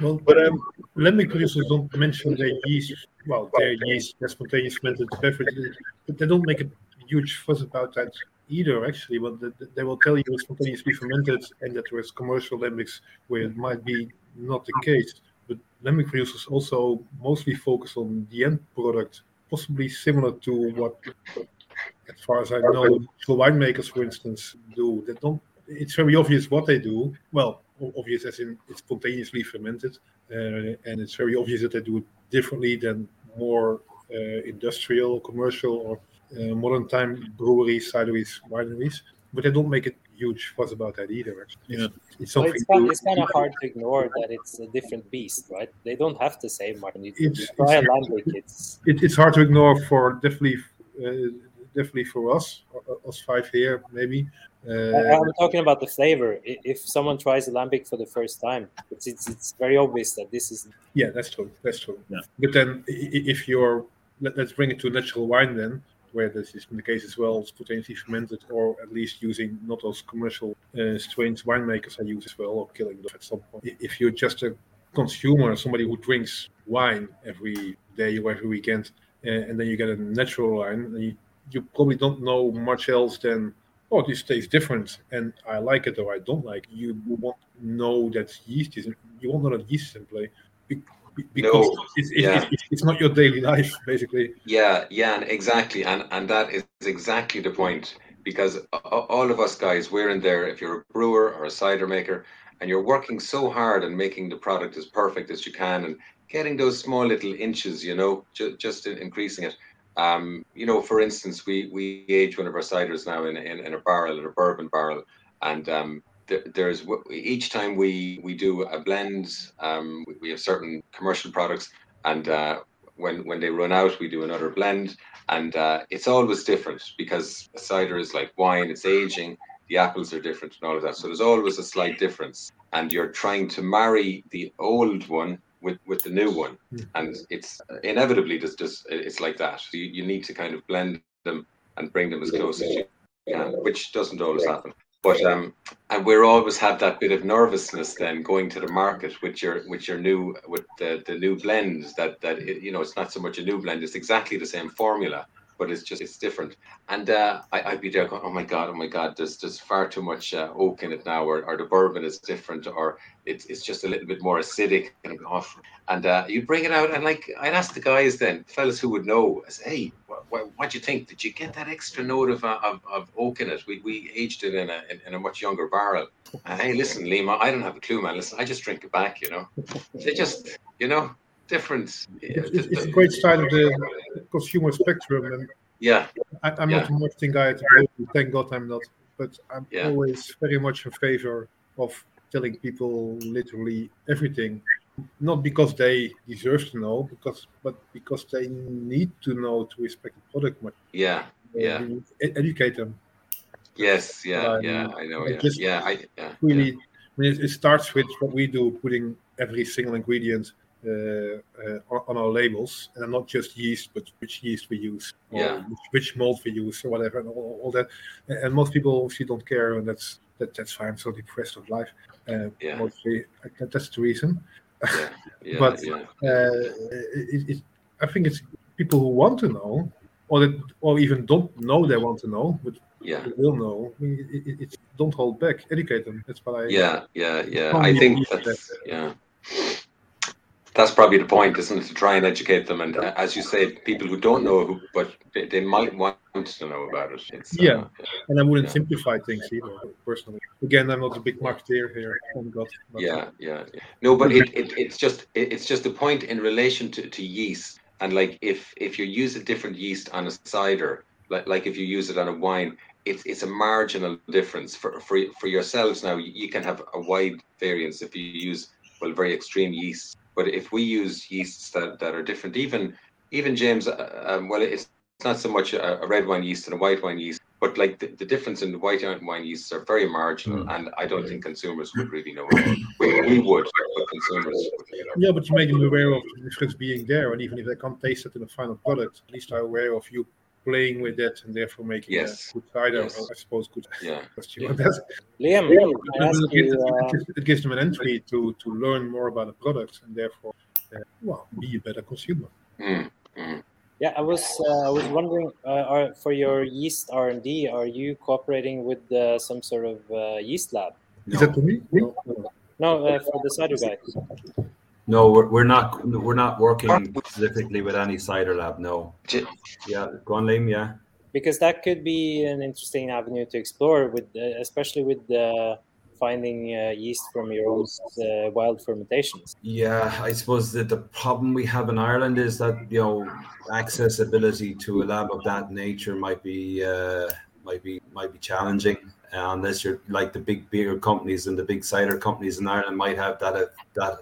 Well, but um, lambic producers don't mention their yeast. Well, their yeast, their spontaneous fermented beverages, but they don't make a huge fuss about that either, actually. But they will tell you it's spontaneously fermented and that there is commercial lambics where it might be not the case. But lambic producers also mostly focus on the end product, possibly similar to what, as far as I know, winemakers, for instance, do. They don't. It's very obvious what they do. Well, obvious as in it's spontaneously fermented, uh, and it's very obvious that they do it differently than more uh, industrial, commercial, or uh, modern time breweries, cideries, wineries, but they don't make a huge fuss about that either. Actually,
yeah. it's, something. Well, it's, kind, it's, kind, of hard to ignore that it's a different beast, right? They don't have to say much. It's, it's, try lambic, it's
it, it's hard to ignore for definitely. Uh, definitely for us, us five here, maybe.
Uh, I'm talking about the flavor. If someone tries a lambic for the first time, it's, it's, it's very obvious that this is.
Yeah, that's true. That's true. Yeah. But then, if you're, let, us bring it to natural wine then where this is the case as well, spontaneously fermented, or at least using not those commercial uh, strains winemakers I use as well, or killing them at some point. If you're just a consumer, somebody who drinks wine every day or every weekend, uh, and then you get a natural wine, you, you probably don't know much else than oh, this tastes different, and I like it or I don't like. It. You won't know that yeast is. You won't know that yeast is in because no, it's, yeah. it's, it's, not your daily life basically
yeah yeah exactly and and that is exactly the point because all of us guys we're in there if you're a brewer or a cider maker and you're working so hard and making the product as perfect as you can and getting those small little inches you know ju- just increasing it um, you know for instance we we age one of our ciders now in, in, in a barrel in a bourbon barrel and um, there's each time we we do a blend um, we have certain commercial products and uh, when when they run out we do another blend and uh, it's always different because cider is like wine it's aging the apples are different and all of that so there's always a slight difference and you're trying to marry the old one with with the new one,
Mm.
and it's inevitably just just it's like that. You you need to kind of blend them and bring them as close as you can, which doesn't always happen. But um, and we're always have that bit of nervousness then going to the market with your with your new with the the new blends that that it, you know it's not so much a new blend, it's exactly the same formula, but it's just it's different. And uh, I, I'd be there going, oh my god, oh my god, there's there's far too much uh, oak in it now, or, or the bourbon is different, or it's it's just a little bit more acidic and off. And uh, you bring it out, and like I'd ask the guys then, fellas who would know, I say, hey, what, what, what do you think? Did you get that extra note of, uh, of, of oak in it? We, we aged it in a in, in a much younger barrel. Hey, listen, Liam, I don't have a clue, man. Listen, I just drink it back, you know. They just, you know, different.
It's, it's, it's a great side of the consumer spectrum, and
Yeah,
I, I'm
Yeah.
not a marketing guy. Thank God I'm not. But I'm
Yeah.
always very much in favor of telling people literally everything, not because they deserve to know, because but because they need to know to respect the product much.
yeah, yeah.
Uh, e- educate them.
Yes, yeah,
Um,
yeah. I know. Yeah,
just
yeah. I yeah.
Really, I mean, it, it starts with what we do, putting every single ingredient on on our labels, and not just yeast, but which yeast we use, or
Yeah.
which, which mold we use, or whatever, and all, all that. And, and most people obviously don't care, and that's that, that's fine. I'm so depressed of life. Uh,
Yeah.
Mostly, that, that's the reason.
yeah, yeah,
But-. Uh, it, it, I think it's people who want to know, or that, or even don't know they want to know, but
yeah.
they will know. I mean, it, it, it's don't hold back, educate them. That's what I.
Yeah, yeah, yeah. I think that's yeah. That's probably the point, isn't it? To try and educate them, and uh, as you say, people who don't know, who but they, they might want to know about it. It's, uh,
Yeah. And I wouldn't
Yeah.
simplify things either, personally. Again, I'm not a big marketeer here, God.
yeah, yeah, yeah. No, but it, it it's just it, it's just a point in relation to, to yeast, and like if if you use a different yeast on a cider, like like if you use it on a wine, it's it's a marginal difference for for for yourselves. Now you you can have a wide variance if you use well very extreme yeasts, but if we use yeasts that, that are different, even even James, uh, um, well it's not so much a, a red wine yeast and a white wine yeast, but like the, the difference in the white wine yeasts are very marginal, and I don't think consumers would really know. We, we would, but consumers. you know.
Yeah, but you make them aware of the difference being there, and even if they can't taste it in the final product, at least are aware of you playing with it and therefore making
Yes.
a good cider,
Yes.
or I suppose good
Yeah,
question on.
Liam,
Yeah,
can I ask
it, gives,
you, uh,
it gives- it gives them an entry to, to learn more about the product and therefore, uh, well, be a better consumer.
Mm, mm.
yeah, I was uh, I was wondering, uh, are, for your yeast R and D, are you cooperating with uh, some sort of uh, yeast lab?
Is that to me? No, no.
No, uh, for the cider guy.
No, we're, we're not. We're not working specifically with any cider lab. No. Yeah, go on, Liam. Yeah.
because that could be an interesting avenue to explore with uh, especially with uh, finding uh, yeast from your own uh, wild fermentations
Yeah, I suppose that the problem we have in Ireland is that you know accessibility to a lab of that nature might be uh, might be might be challenging uh, unless you're like the big beer companies and the big cider companies in Ireland might have that uh, that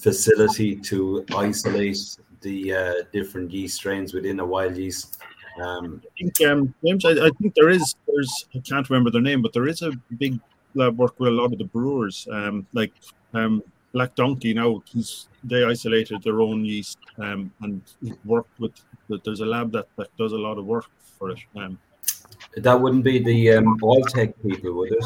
facility to isolate the uh, different yeast strains within a wild yeast. Um,
I think, um, James, I, I think there is, there's, I can't remember their name, but there is a big lab work with a lot of the brewers, um, like um, Black Donkey. Now, he's, they isolated their own yeast um, and worked with. There's a lab that, that does a lot of work for it. Um,
that wouldn't be the um, Alltech people, would it?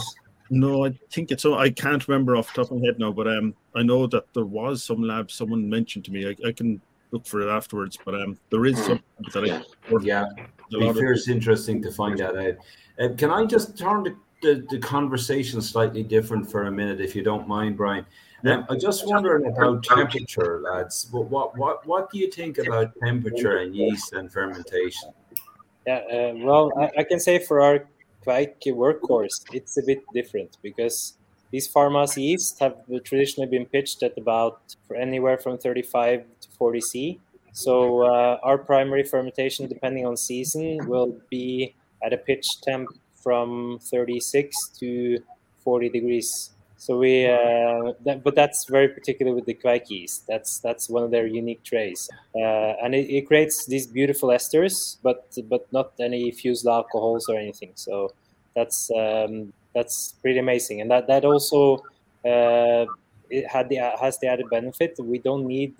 No, I think it's. I can't remember off the top of my head now, but um, I know that there was some lab. Someone mentioned to me. I, I can look for it afterwards, but um, there is some that I. work
Yeah,
with a
be
lot
interesting to find that out. Uh, can I just turn the, the, the conversation slightly different for a minute, if you don't mind, Brian? Um, I'm just wondering about temperature, lads. What, what what what do you think about temperature and yeast and fermentation?
yeah uh, well I, I can say for our Kveik workhorse. It's a bit different because these farmhouse yeast have traditionally been pitched at about for anywhere from 35 to 40 c. So uh, our primary fermentation depending on season will be at a pitch temp from 36 to 40 degrees so we uh, that, but that's very particular with the Kveik that's that's one of their unique traits uh, and it, it creates these beautiful esters, but but not any fusel alcohols or anything. So that's um, that's pretty amazing, and that that also uh, it had the has the added benefit we don't need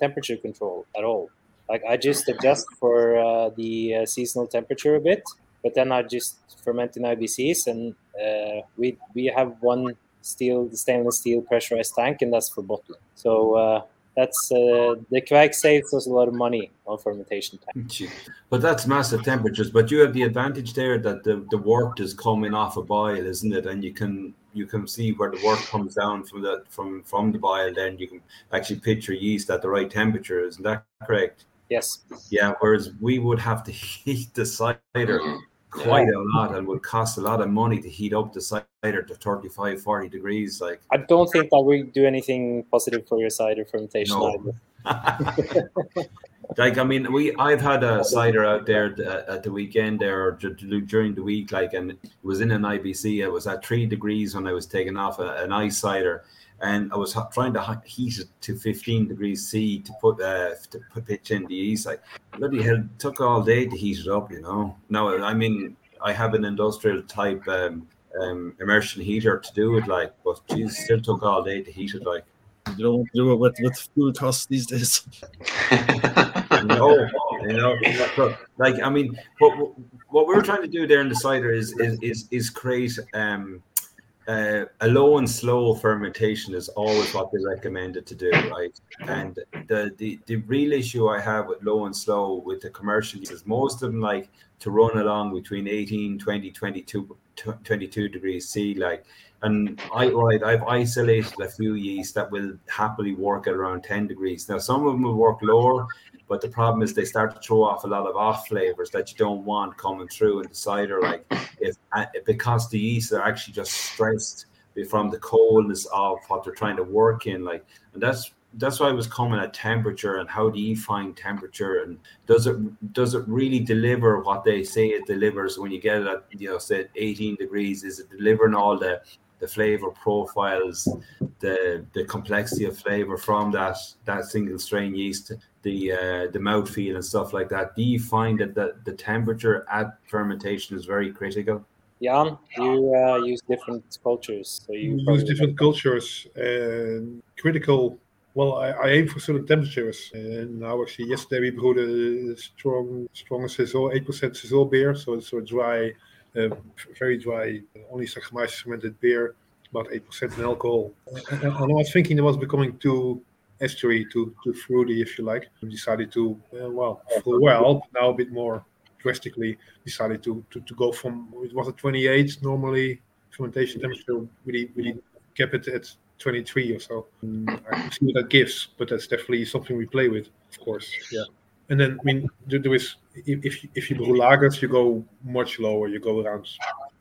temperature control at all. Like I just adjust for uh, the uh, seasonal temperature a bit, but then I just ferment in IBCs, and uh, we we have one steel the stainless steel pressurized tank, and that's for bottling. So uh, that's uh, the Kveik saves us a lot of money on fermentation tank.
But that's massive temperatures. But you have the advantage there that the, the wort is coming off a boil, isn't it? And you can you can see where the wort comes down from the from from the boil. Then you can actually pitch your yeast at the right temperature. Isn't that correct?
Yes.
Yeah. Whereas we would have to heat the cider quite a lot and would cost a lot of money to heat up the cider to 35, 40 degrees. Like
I don't think that we do anything positive for your cider fermentation
No.
either.
like I mean, we I've had a cider out there at the weekend there or during the week, like, and it was in an IBC. It was at three degrees when I was taking off a, an ice cider, and I was trying to heat it to fifteen degrees C to put uh, to put pitch in the yeast. Like, bloody hell, took all day to heat it up. You know. Now I mean, I have an industrial type um, um, immersion heater to do it, like, but geez, still took all day to heat it, like.
You don't do it with, with fuel costs these days.
no, you know, like I mean, what what we're trying to do there in the cider is is is, is create um, uh, a low and slow fermentation is always what they recommended to do, right? And the, the the real issue I have with low and slow with the commercial is most of them like to run along between 18, 20, 22, 22 degrees C, like. And I right, I've isolated a few yeast that will happily work at around 10 degrees. Now, some of them will work lower, but the problem is they start to throw off a lot of off flavors that you don't want coming through in the cider. Like if uh, because the yeast are actually just stressed from the coldness of what they're trying to work in. Like, and that's that's why I was coming at temperature and how do you find temperature and does it does it really deliver what they say it delivers when you get it at you know say 18 degrees? Is it delivering all the the flavor profiles, the the complexity of flavor from that that single strain yeast, the uh, the mouthfeel and stuff like that. Do you find that the, the temperature at fermentation is very critical?
Jan, you uh, use different cultures, so you
use different cultures and critical. Well, I, I aim for certain temperatures. And now actually, yesterday we brewed a strong, strong Saison, eight percent Saison beer. So it's a dry, very dry, only Saccharomyces fermented beer, about eight percent in alcohol. And, I was thinking it was becoming too estery, too too fruity, if you like. We decided to, uh, well, for a while, now a bit more drastically, decided to to, to go from it was a 28 normally fermentation temperature really really kept it at 23 or so. Mm, I can see what that gives, but that's definitely something we play with, of course. Yeah. And then I mean there, is if if you, if brew lagers, you go much lower. You go around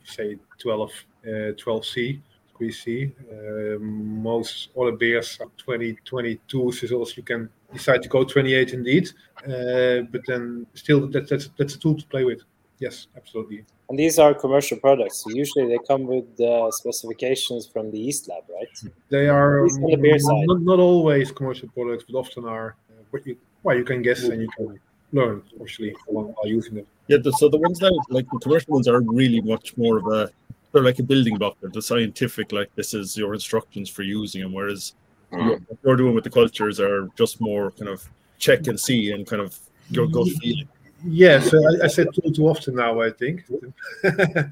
say 12 uh, 12 C. degree C. Um, most other beers are 20, 22 Celsius. You can decide to go 28 indeed, uh, but then still that, that's that's a tool to play with. Yes, absolutely.
And these are commercial products. So usually they come with uh, specifications from the Yeast Lab, right?
They are
on the beer side.
not, not always commercial products, but often are. Uh, but you, well, you can guess and you can learn, obviously, while, while using them.
Yeah, the, so the ones that like the commercial ones are really much more of a they're like a building block. They're the scientific, like this is your instructions for using them. Whereas what you're doing with the cultures are just more kind of check and see and kind of your gut feeling.
Yes, uh, I, I said too too often now. I think uh, uh,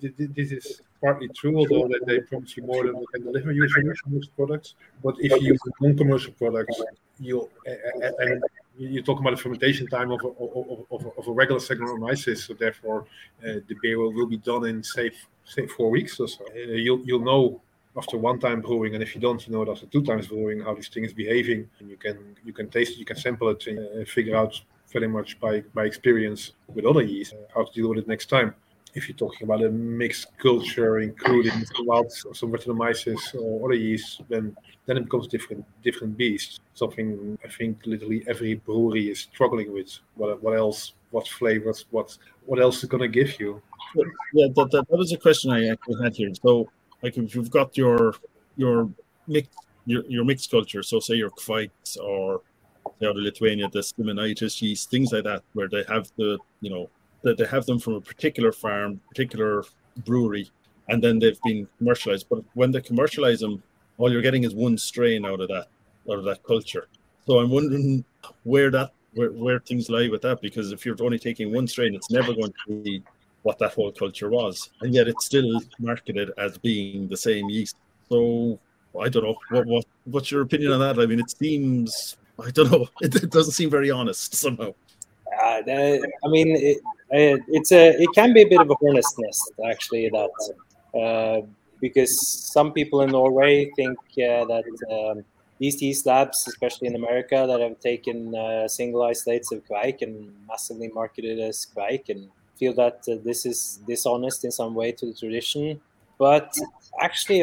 th- th- this is partly true, although that they promise you more than they can deliver using commercial products. But if you use non-commercial products, you and you talk about the fermentation time of a, of, of, of a regular Saccharomyces, so therefore uh, the beer will, will be done in say say four weeks or so. Uh, you'll you'll know after one time brewing, and if you don't, you know it after two times brewing how this thing is behaving, and you can you can taste it, you can sample it, and uh, figure out very much by by experience with other yeast uh, how to deal with it next time. If you're talking about a mixed culture, including wild some Brettanomyces or other yeast, then then it becomes different different beast. Something I think literally every brewery is struggling with. What what else? What flavors? What what else is gonna give you?
Yeah, that, that, that was a question I actually had here. So, like, if you've got your your mix your, your mixed culture, so say your kveiks or say out of Lithuania, the Simonaitis yeast, things like that, where they have the you know that they have them from a particular farm, particular brewery, and then they've been commercialized. But when they commercialize them, all you're getting is one strain out of that out of that culture. So I'm wondering where that where, where things lie with that because if you're only taking one strain, it's never going to be what that whole culture was, and yet it's still marketed as being the same yeast. So I don't know what what what's your opinion on that? I mean, it seems I don't know. It, it doesn't seem very honest somehow.
Uh, I mean, it, it's a it can be a bit of a hornet's nest actually that uh, because some people in Norway think uh, that um, these yeast labs, especially in America, that have taken uh, single isolates of kveik and massively marketed as kveik and feel that uh, this is dishonest in some way to the tradition. But actually,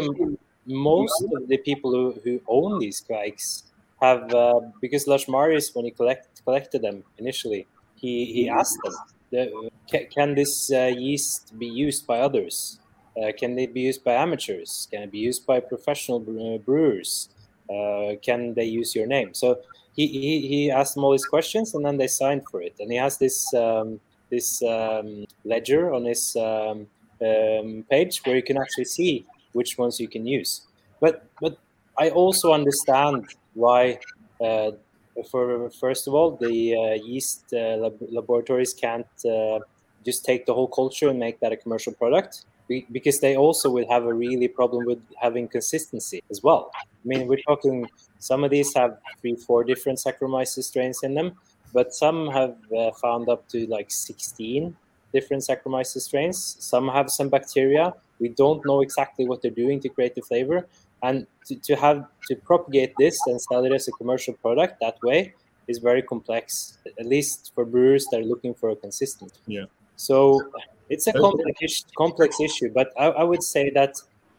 most of the people who, who own these kveiks have, uh, because Lars Marius, when he collect, collected them initially, he, he asked them, can, can this uh, yeast be used by others? Uh, can they be used by amateurs? Can it be used by professional uh, brewers? Can they use your name? So he, he, he asked them all these questions and then they signed for it. And he has this um, this um, ledger on his um, um, page where you can actually see which ones you can use. But but I also understand why. Uh, for first of all, the uh, yeast uh, lab- laboratories can't uh, just take the whole culture and make that a commercial product because they also would have a really problem with having consistency as well. I mean, we're talking some of these have three, four different Saccharomyces strains in them, but some have uh, found up to like 16 different Saccharomyces strains. Some have some bacteria. We don't know exactly what they're doing to create the flavor, and to, to have to propagate this and sell it as a commercial product that way is very complex. At least for brewers that are looking for a consistent.
Yeah.
So it's a complex, complex issue, but I, I would say that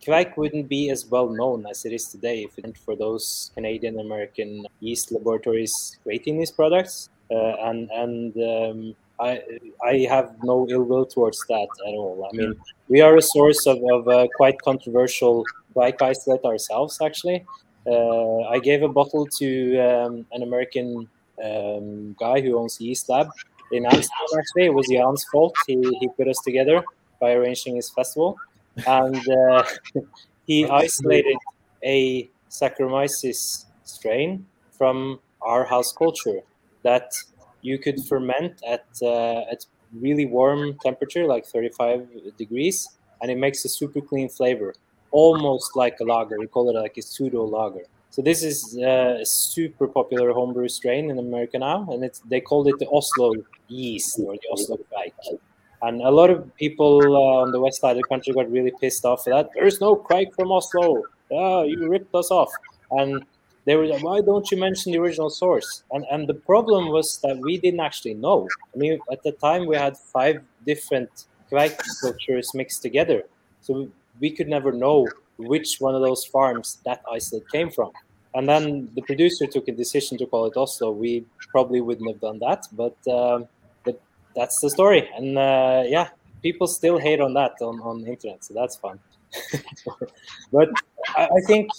kveik wouldn't be as well known as it is today if it weren't for those Canadian American yeast laboratories creating these products. Uh, and and um, I I have no ill will towards that at all. I mean, we are a source of, of a quite controversial kveik isolate ourselves. Actually, uh, I gave a bottle to um, an American um, guy who owns Yeast Lab in Amsterdam. Actually, it was Jan's fault. He he put us together by arranging his festival, and uh, he isolated a Saccharomyces strain from our house culture that you could ferment at uh, at really warm temperature, like 35 degrees, and it makes a super clean flavor, almost like a lager. We call it like a pseudo lager. So this is uh, a super popular homebrew strain in America now, and they called it the Oslo yeast or the Oslo kveik. And a lot of people uh, on the west side of the country got really pissed off for that. There's no kveik from Oslo. Oh, you ripped us off. And they were like, why don't you mention the original source? And and the problem was that we didn't actually know. I mean, at the time we had five different kveik cultures mixed together, so we could never know which one of those farms that isolate came from. And then the producer took a decision to call it Oslo. We probably wouldn't have done that, but um, but that's the story. And uh, yeah, people still hate on that on on the internet, so that's fun. but I, I, think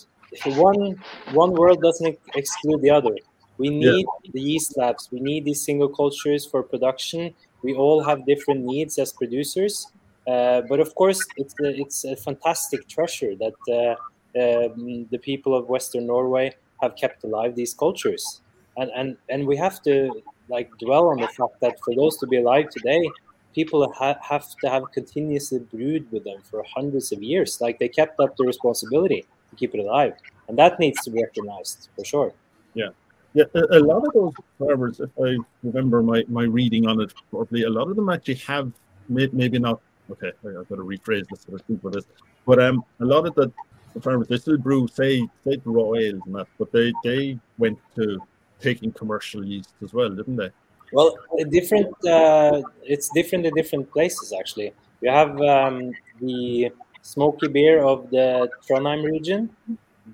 one one world doesn't exclude the other. We need yeah. the yeast labs. We need these single cultures for production. We all have different needs as producers. Uh, but of course, it's a, it's a fantastic treasure that uh, um, the people of Western Norway have kept alive these cultures, and and and we have to like dwell on the fact that for those to be alive today, people ha- have to have continuously brewed with them for hundreds of years. Like they kept up the responsibility to keep it alive, and that needs to be recognized for sure.
Yeah. Yeah, a, a lot of those farmers, if I remember my, my reading on it properly, a lot of them actually have maybe not okay, I've got to rephrase this so I think this. But um, a lot of the the farmers they still brew say say the raw ales and that, but they they went to taking commercial yeast as well, didn't they?
Well, different. Uh, it's different in different places actually. You have um, the smoky beer of the Trondheim region.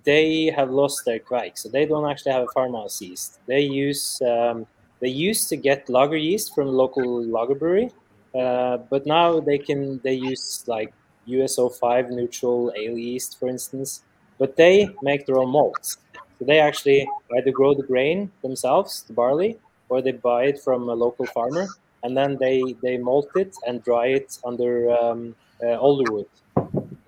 They have lost their kveik, so they don't actually have a farmhouse yeast. They use um, they used to get lager yeast from local lager brewery, uh, but now they can they use like US-05 neutral ale yeast, for instance, but they make their own malts. So they actually either grow the grain themselves, the barley, or they buy it from a local farmer, and then they they malt it and dry it under um, uh, alder wood,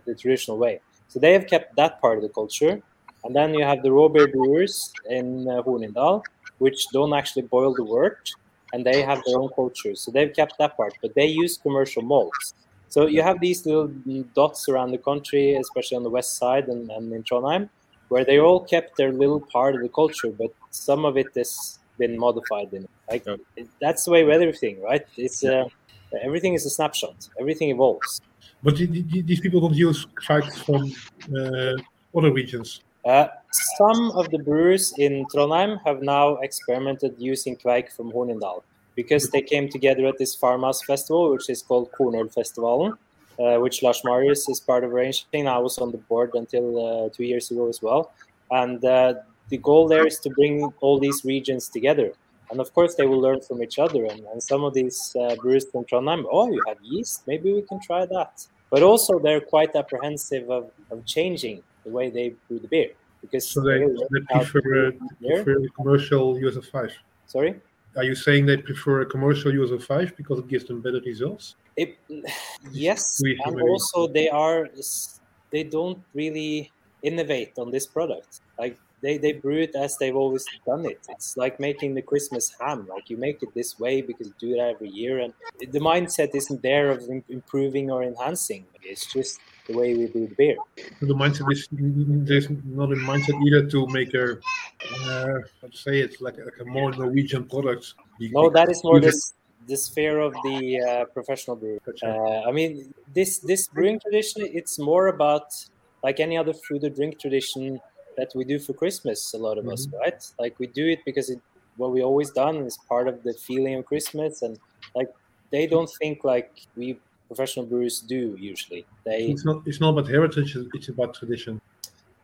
the traditional way. So they have kept that part of the culture, And then you have the raw beer brewers in uh, Hornindal, which don't actually boil the wort, and they have their own culture. So they've kept that part, but they use commercial malts. So you have these little dots around the country, especially on the west side and, and in Trondheim, where they all kept their little part of the culture, but some of it has been modified. In like that's the way with everything, right? It's uh, everything is a snapshot. Everything evolves.
But these people don't use trikes from uh, other regions.
Uh, some of the brewers in Trondheim have now experimented using kveik from Hornindal because they came together at this farmhouse festival, which is called Kornølfestivalen, uh, which Lars Marius is part of arranging. I was on the board until uh, two years ago as well. And uh, the goal there is to bring all these regions together. And of course, they will learn from each other. And, and some of these uh, brewers from Trondheim, oh, you have yeast? Maybe we can try that. But also, they're quite apprehensive of, of changing the way they brew the beer. Because
so they, they prefer, prefer commercial US-05.
Sorry?
Are you saying they prefer a commercial US-05 because it gives them better results?
It, yes, and also they are they don't really innovate on this product. Like they, they brew it as they've always done it. It's like making the Christmas ham. Like you make it this way because you do it every year, and the mindset isn't there of improving or enhancing. It's just the way we do the beer.
The mindset is there's not a mindset either to make a uh, to say it like, like a more Norwegian product.
No, that is more this the sphere of the uh, professional brewer. Uh, I mean, this this brewing tradition it's more about like any other food or drink tradition that we do for Christmas. A lot of mm-hmm. us, right? Like we do it because it what we always done is part of the feeling of Christmas, and like they don't think like we professional brewers do usually. They
it's not it's not about heritage; it's about tradition.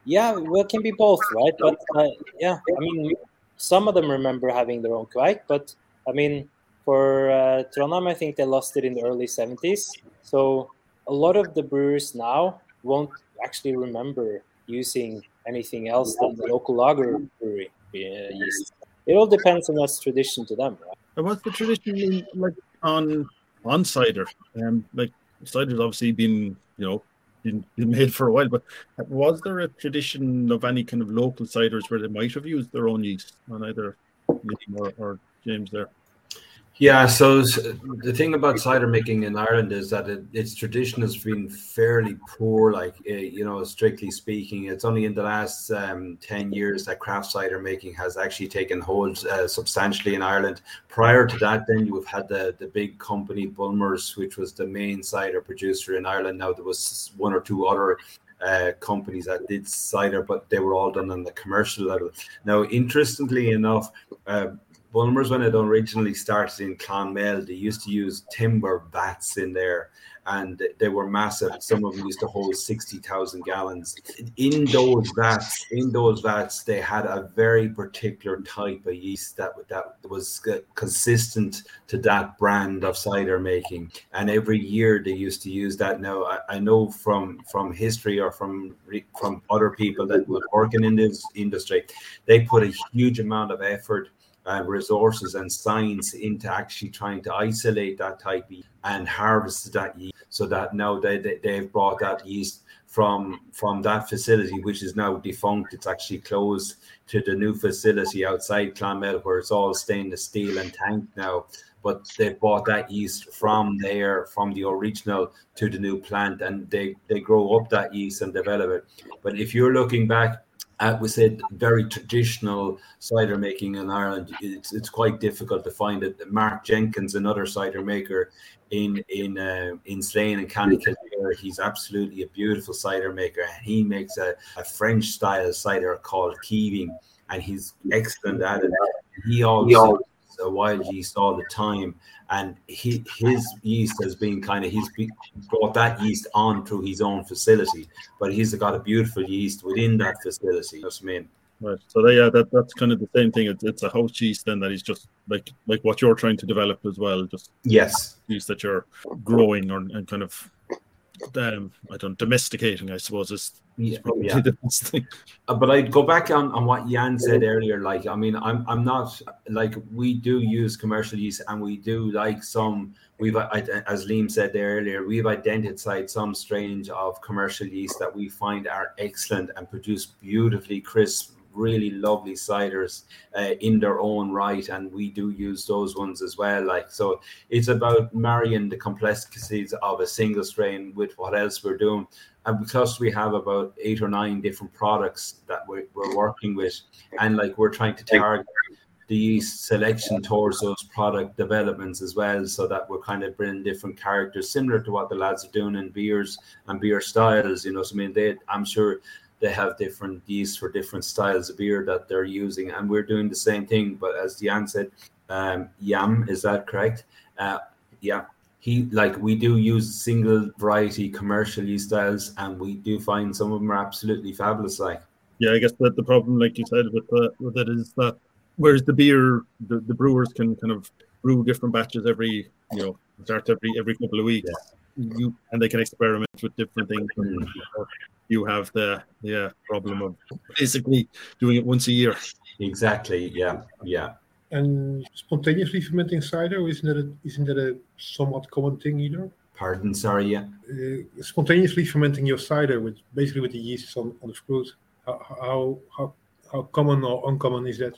Yeah, well, it can be both, right? But uh, yeah, I mean, some of them remember having their own kveik, but I mean, for uh, Trondheim, I think they lost it in the early 70s. So a lot of the brewers now won't actually remember using anything else than the local lager brewery uh, yeast. It all depends on what's tradition to them, right?
And what's the tradition like on on cider? Um, like cider's obviously been, you know, been, been made for a while, but was there a tradition of any kind of local ciders where they might have used their own yeast on either Liam or, or James there?
Yeah, so the thing about cider making in Ireland is that it, its tradition has been fairly poor. Like uh, you know, strictly speaking, it's only in the last um, ten years that craft cider making has actually taken hold uh, substantially in Ireland. Prior to that, then you have had the the big company Bulmers, which was the main cider producer in Ireland. Now there was one or two other uh, companies that did cider, but they were all done on the commercial level. Now, interestingly enough, uh, Bulmers, when it originally started in Clonmel, they used to use timber vats in there and they were massive. Some of them used to hold 60,000 gallons. In those vats, in those vats, they had a very particular type of yeast that, that was consistent to that brand of cider making. And every year they used to use that. Now, I, I know from, from history or from, from other people that were working in this industry, they put a huge amount of effort uh, resources and science into actually trying to isolate that type and harvest that yeast so that now they, they, they've brought that yeast from from that facility which is now defunct. It's actually closed to the new facility outside Clonmel where it's all stainless steel and tank now. But they bought that yeast from there from the original to the new plant and they they grow up that yeast and develop it. But if you're looking back uh, we said very traditional cider making in Ireland. It's, it's quite difficult to find it. Mark Jenkins, another cider maker in in uh, in Slane and County Kildare, he's absolutely a beautiful cider maker. He makes a, a French style cider called Keeving, and he's excellent at it. He also a wild yeast all the time, and he, his yeast has been kind of he's brought that yeast on through his own facility, but he's got a beautiful yeast within that facility. That's I mean.
Right. So they, yeah, that that's kind of the same thing. It's, it's a house yeast then that is just like like what you're trying to develop as well. Just
yes,
yeast that you're growing or and kind of um, I don't domesticating. I suppose is
Yeah,
Probably
yeah.
the best thing.
Uh, but I'd go back on, on what Jan said earlier. Like, I mean, I'm I'm not like we do use commercial yeast, and we do like some. We've, I- as Liam said there earlier, we've identified some strains of commercial yeast that we find are excellent and produce beautifully crisp, really lovely ciders uh, in their own right, and we do use those ones as well. Like, so it's about marrying the complexities of a single strain with what else we're doing and because we have about eight or nine different products that we're, we're working with and like we're trying to target the yeast selection towards those product developments as well so that we're kind of bringing different characters similar to what the lads are doing in beers and beer styles you know so i mean they i'm sure they have different yeast for different styles of beer that they're using. And we're doing the same thing but as Jan said um, yam is that correct? Uh, yeah. He like we do use single variety commercial yeast styles and we do find some of them are absolutely fabulous like.
Yeah, I guess that the problem, like you said, with the, with it is that whereas the beer, the, the brewers can kind of brew different batches every, you know, start every every couple of weeks. You and they can experiment with different things. And you have the yeah problem of basically doing it once a year.
exactly yeah yeah
And spontaneously fermenting cider, isn't that a, isn't that a somewhat common thing either?
pardon sorry yeah
Uh, spontaneously fermenting your cider with basically with the yeast on, on the fruit. How, how how how common or uncommon is that?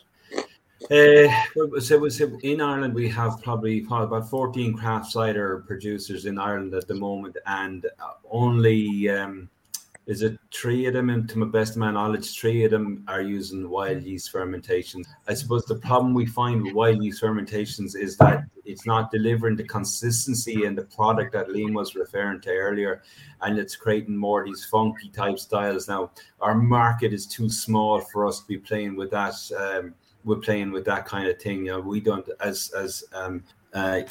Uh, so, so in Ireland, we have probably, about 14 craft cider producers in Ireland at the moment, and uh, only um, is it three of them, and to my best of my knowledge, three of them are using wild yeast fermentation. I suppose the problem we find with wild yeast fermentations is that it's not delivering the consistency and the product that Liam was referring to earlier, and it's creating more of these funky type styles. Now, our market is too small for us to be playing with that. Um, we're playing with that kind of thing. You know, we don't, as as um, uh,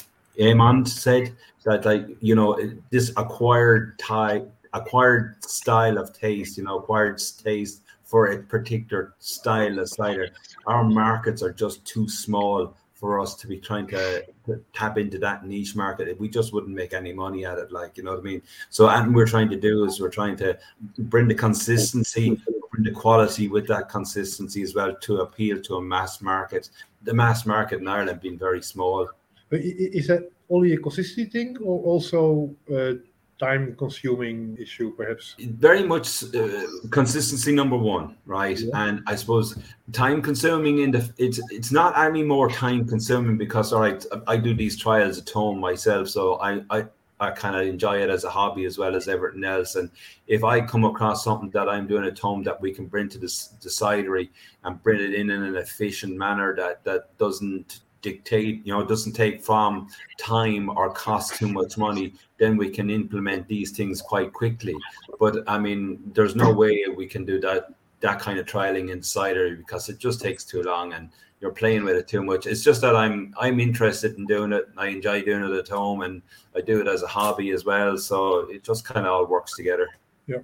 Amon said, that like you know this acquired type, acquired style of taste, you know, acquired taste for a particular style of cider. Our markets are just too small for us to be trying to, to tap into that niche market. We just wouldn't make any money at it, like you know what I mean. So, and we're trying to do is we're trying to bring the consistency, bring the quality with that consistency as well to appeal to a mass market. The mass market in Ireland being very small.
But i- i- Is that only a consistency thing or also a time consuming issue perhaps?
very much uh, consistency number one right and i suppose time consuming in the it's it's not any more time consuming because all right i do these trials at home myself so i i I kind of enjoy it as a hobby as well as everything else. And if I come across something that I'm doing at home that we can bring to this the cidery and bring it in in an efficient manner that that doesn't dictate, you know, doesn't take from time or cost too much money, then we can implement these things quite quickly. But I mean, there's no way we can do that that kind of trialing in cider because it just takes too long and you're playing with it too much. It's just that I'm I'm interested in doing it. I enjoy doing it at home and I do it as a hobby as well. So it just kind of all works together.
Yeah,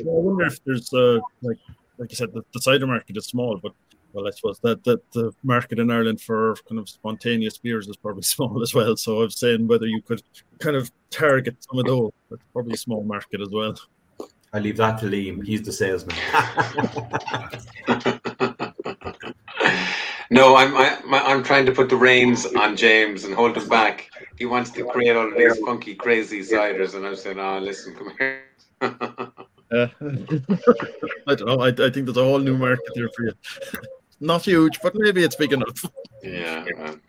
I wonder if there's uh, like like you said, the, the cider market is small, but well, I suppose that, that the market in Ireland for kind of spontaneous beers is probably small as well. So I was saying whether you could kind of target some of those. That's probably a small market as well.
I leave that to Liam. He's the salesman.
no, I'm I, my, I'm trying to put the reins on James and hold him back. He wants to create all of these funky, crazy ciders, and I'm saying, "Oh, listen, come here."
Uh, I don't know. I, I think there's a whole new market there for you. Not huge, but maybe it's big enough.
yeah, man.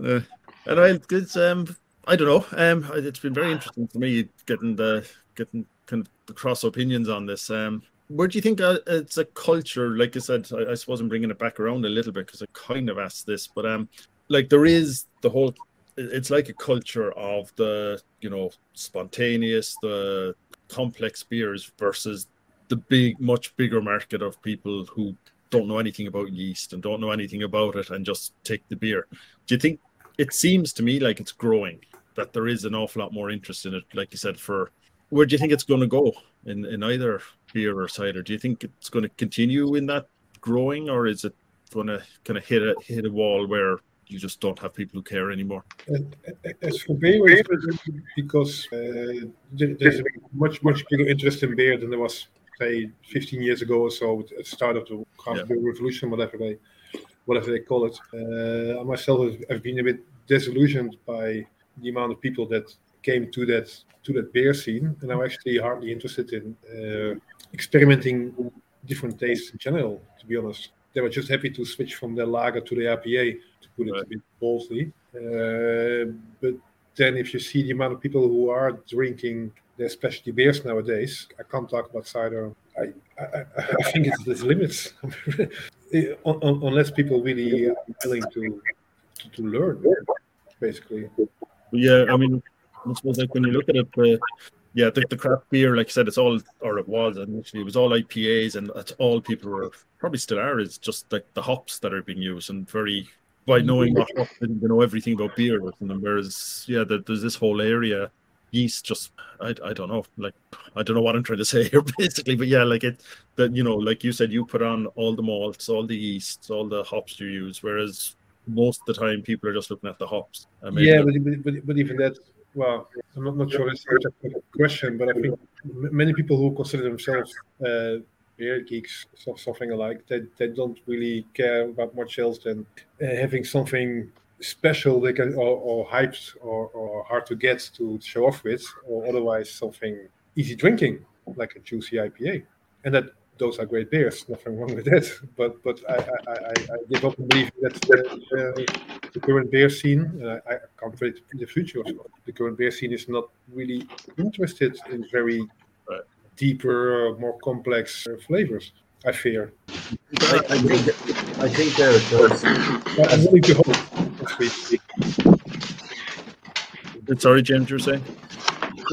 Uh, anyway, it's um, I don't know. Um, it's been very interesting for me getting the getting kind of the cross opinions on this. Um, where do you think uh, it's a culture? Like I said, I, I suppose I'm bringing it back around a little bit because I kind of asked this, but um, like there is the whole. It's like a culture of the you know spontaneous, the complex beers versus the big, much bigger market of people who don't know anything about yeast and don't know anything about it and just take the beer. Do you think it seems to me like it's growing? That there is an awful lot more interest in it, like you said. For where do you think it's going to go in in either beer or cider? Do you think it's going to continue in that growing, or is it going to kind of hit a hit a wall where you just don't have people who care anymore?
As for beer, because uh, there's a much much bigger interest in beer than there was say 15 years ago or so, at the start of the craft
Yeah.
beer revolution, whatever they whatever they call it. Uh, I myself have been a bit disillusioned by the amount of people that came to that to that beer scene, and I'm actually hardly interested in uh, experimenting different tastes in general. To be honest, they were just happy to switch from the lager to the IPA, to put it a bit boldly. Uh, but then, if you see the amount of people who are drinking their specialty beers nowadays, I can't talk about cider. I, I, I- think it's, there's limits, Eh, un- un- unless people really are willing to to, to learn, basically.
Yeah, I mean, I suppose like when you look at it, the yeah, the, the craft beer, like I said, it's all or it was initially it was all IPAs, and that's all people were probably still are. Is just like the hops that are being used, and very by knowing what hops, they know everything about beer. something. Whereas, yeah, there, there's this whole area yeast. Just I, I don't know, like I don't know what I'm trying to say here, basically. But yeah, like it that you know, like you said, you put on all the malts, all the yeasts, all the hops you use, whereas most of the time people are just looking at the hops. I mean,
yeah, but, but, but even that, well, I'm not, not sure it's such a question, but I think many people who consider themselves uh, beer geeks, so, something alike, they, they don't really care about much else than uh, having something special they can or, or hyped or, or hard to get to show off with, or otherwise something easy drinking like a juicy IPA, and that those are great beers. Nothing wrong with that. But but I I, I, I give up on believing that uh, the current beer scene, uh, I can't predict the future. Of the current beer scene is not really interested in very
Right.
deeper, uh, more complex uh, flavors. I fear.
I, I think I think there there's
But I'm willing to hope.
sorry, James, you're saying.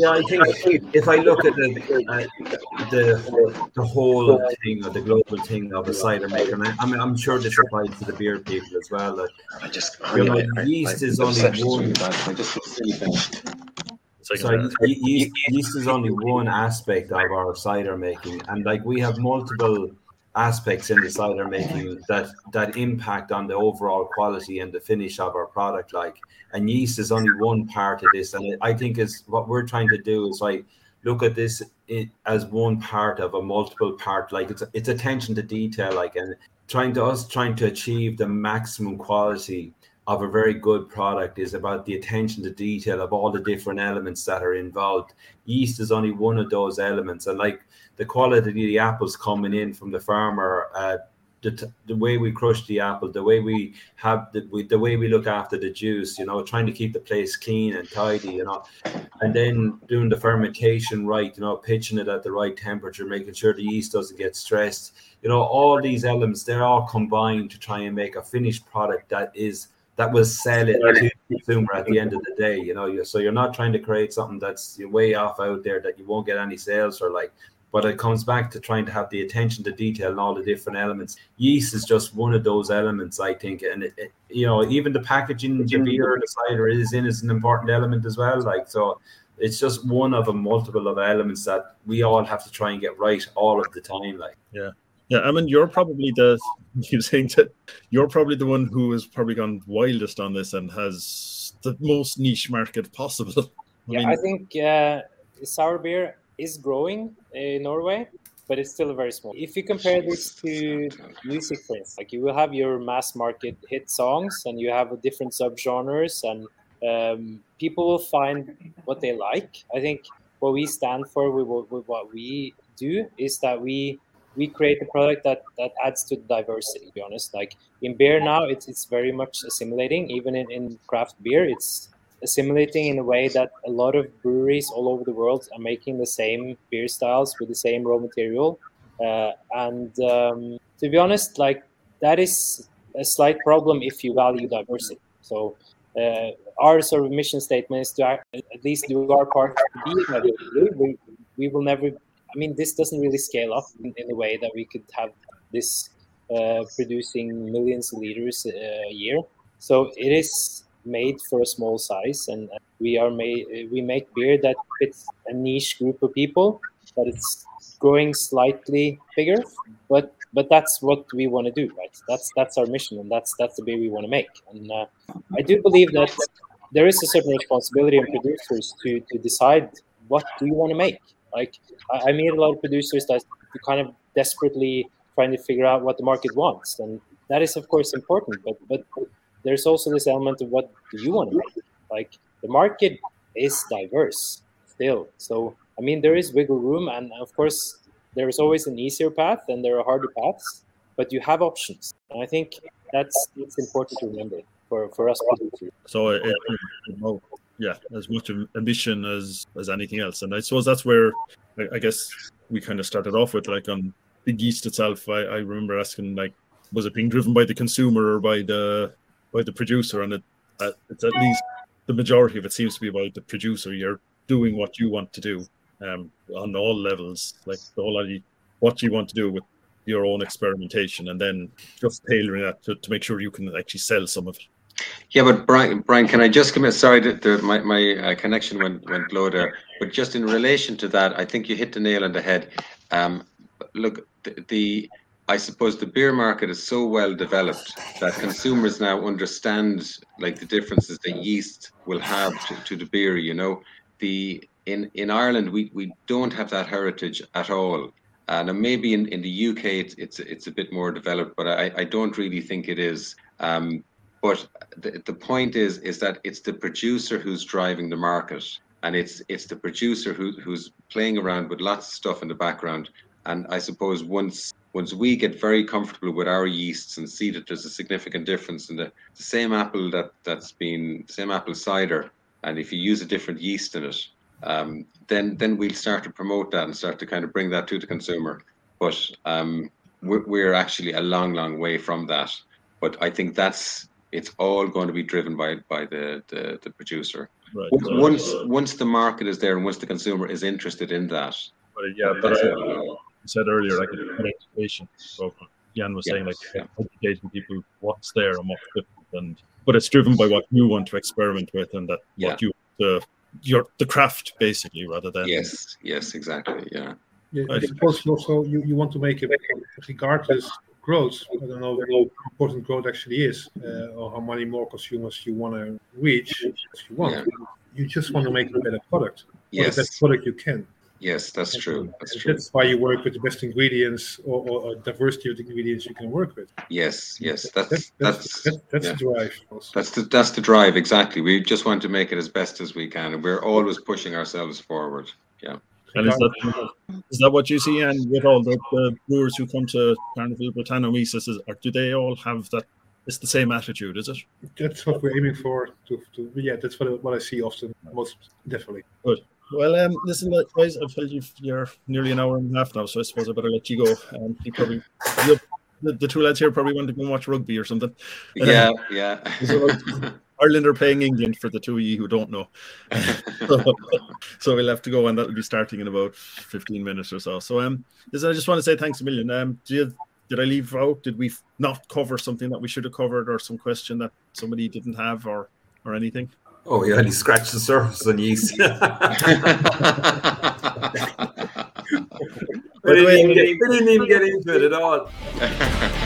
Yeah, I think if I look at the uh, the the whole thing or the global thing of a cider maker, and I, I mean, I'm sure this applies to the beer people as well. That
I just
You know,
I- I-
yeast
I-
is
the
only one-
really bad. Can I just say anything?
It's like,
so yeast, yeast is only one aspect of our cider making, and like we have multiple aspects in the cider making that that impact on the overall quality and the finish of our product. Like, and yeast is only one part of this, and I think is what we're trying to do is like look at this as one part of a multiple part. Like it's it's attention to detail, like and trying to us trying to achieve the maximum quality of a very good product is about the attention to detail of all the different elements that are involved. Yeast is only one of those elements, and like the quality of the apples coming in from the farmer, uh, the, the way we crush the apple, the way we have the we, the way we look after the juice, you know, trying to keep the place clean and tidy, you know, and then doing the fermentation right, you know, pitching it at the right temperature, making sure the yeast doesn't get stressed. You know, all these elements they're all combined to try and make a finished product that is that will sell it to the consumer at the end of the day. You know, so you're not trying to create something that's way off out there that you won't get any sales or Like, but it comes back to trying to have the attention to detail and all the different elements. Yeast is just one of those elements, I think, and it, it, you know, even the packaging, the beer, the cider is in is an important element as well. Like, so it's just one of a multiple of elements that we all have to try and get right all of the time. Like.
Yeah, Yeah, I mean, you're probably the you're saying that you're probably the one who has probably gone wildest on this and has the most niche market possible. I
Yeah,
mean,
I think uh, sour beer is growing in Norway, but it's still very small. If you compare this to music, like you will have your mass market hit songs, and you have different subgenres, and um, people will find what they like. I think what we stand for with, what- with what we do is that we we create a product that that adds to the diversity. To be honest, like in beer now, it's it's very much assimilating. Even in, in craft beer, it's assimilating in a way that a lot of breweries all over the world are making the same beer styles with the same raw material. Uh, and um, to be honest, like that is a slight problem if you value diversity. So uh, our sort of mission statement is to act- at least do our part to be. We, we will never. I mean, this doesn't really scale up in, in a way that we could have this uh, producing millions of liters a year. So it is made for a small size, and we are made. We make beer that fits a niche group of people, but it's growing slightly bigger. But but that's what we want to do, right? That's that's our mission, and that's that's the beer we want to make. And uh, I do believe that there is a certain responsibility on producers to to decide what do you want to make. Like I, I meet a lot of producers that kind of desperately trying to figure out what the market wants, and that is of course important. But but there's also this element of what do you want to make? Like the market is diverse still, so I mean there is wiggle room, and of course there is always an easier path and there are harder paths, but you have options, and I think that's it's important to remember for for us producers.
So uh, it, it, yeah, as much ambition as as anything else, and I suppose that's where I, I guess we kind of started off with like on the yeast itself. I, I remember asking like, was it being driven by the consumer or by the by the producer? And it, uh, it's at least the majority of it seems to be about the producer. You're doing what you want to do um, on all levels, like the whole idea, what you want to do with your own experimentation, and then just tailoring that to, to make sure you can actually sell some of it.
Yeah, but Brian, Brian, can I just commit? Sorry, that the, my my uh, connection went went low there. But just in relation to that, I think you hit the nail on the head. Um, look, the, the I suppose the beer market is so well developed that consumers now understand like the differences that yeast will have to, to the beer. You know, the in in Ireland we we don't have that heritage at all. And maybe in, in the UK it's, it's it's a bit more developed, but I, I don't really think it is. Um, but the, the point is is that it's the producer who's driving the market, and it's it's the producer who, who's playing around with lots of stuff in the background. And I suppose once once we get very comfortable with our yeasts and see that there's a significant difference in the, the same apple that that's been same apple cider and if you use a different yeast in it um, then then we'll start to promote that and start to kind of bring that to the consumer. But um, we're, we're actually a long long way from that. But i think that's it's all going to be driven by by the the, the producer. Right. once once the market is there and once the consumer is interested in that
but yeah but uh, said earlier, like education. So Jan was saying, like yeah. educating people what's there and what's different, and but it's driven by what you want to experiment with and that yeah. what you the your the craft basically rather than
yes, yes, exactly, yeah.
Yeah, I suppose also you, you want to make it regardless growth. I don't know how important growth actually is, uh, or how many more consumers you want to reach. As you want, yeah. you just want to make a better product,
yes.
the best product you can.
Yes, that's true. That's true.
That's why you work with the best ingredients or, or, diversity of the ingredients you can work with.
Yes, yes, that's that's that's,
that's, that's yeah. the drive.
Also. That's the that's the drive exactly. We just want to make it as best as we can, and we're always pushing ourselves forward. Yeah.
And is that is that what you see? And with all the, the brewers who come to Carnivale Brettanomyces, is, or do they all have that? It's the same attitude, is it?
That's what we're aiming for. To, to yeah, that's what what I see often, most definitely.
Good. Well, um, listen, guys, I've told you you're nearly an hour and a half now, so I suppose I better let you go. Um, you probably the, the two lads here probably want to go and watch rugby or something.
Yeah, um, yeah.
Ireland are playing England for the two of you who don't know. so, so, we'll have to go, and that'll be starting in about 15 minutes or so. So, um, listen, I just want to say thanks a million. Um, did, did I leave out? Did we not cover something that we should have covered, or some question that somebody didn't have, or or anything?
Oh, yeah, only scratched the surface on yeast. we didn't, even get, we didn't even get into it at all.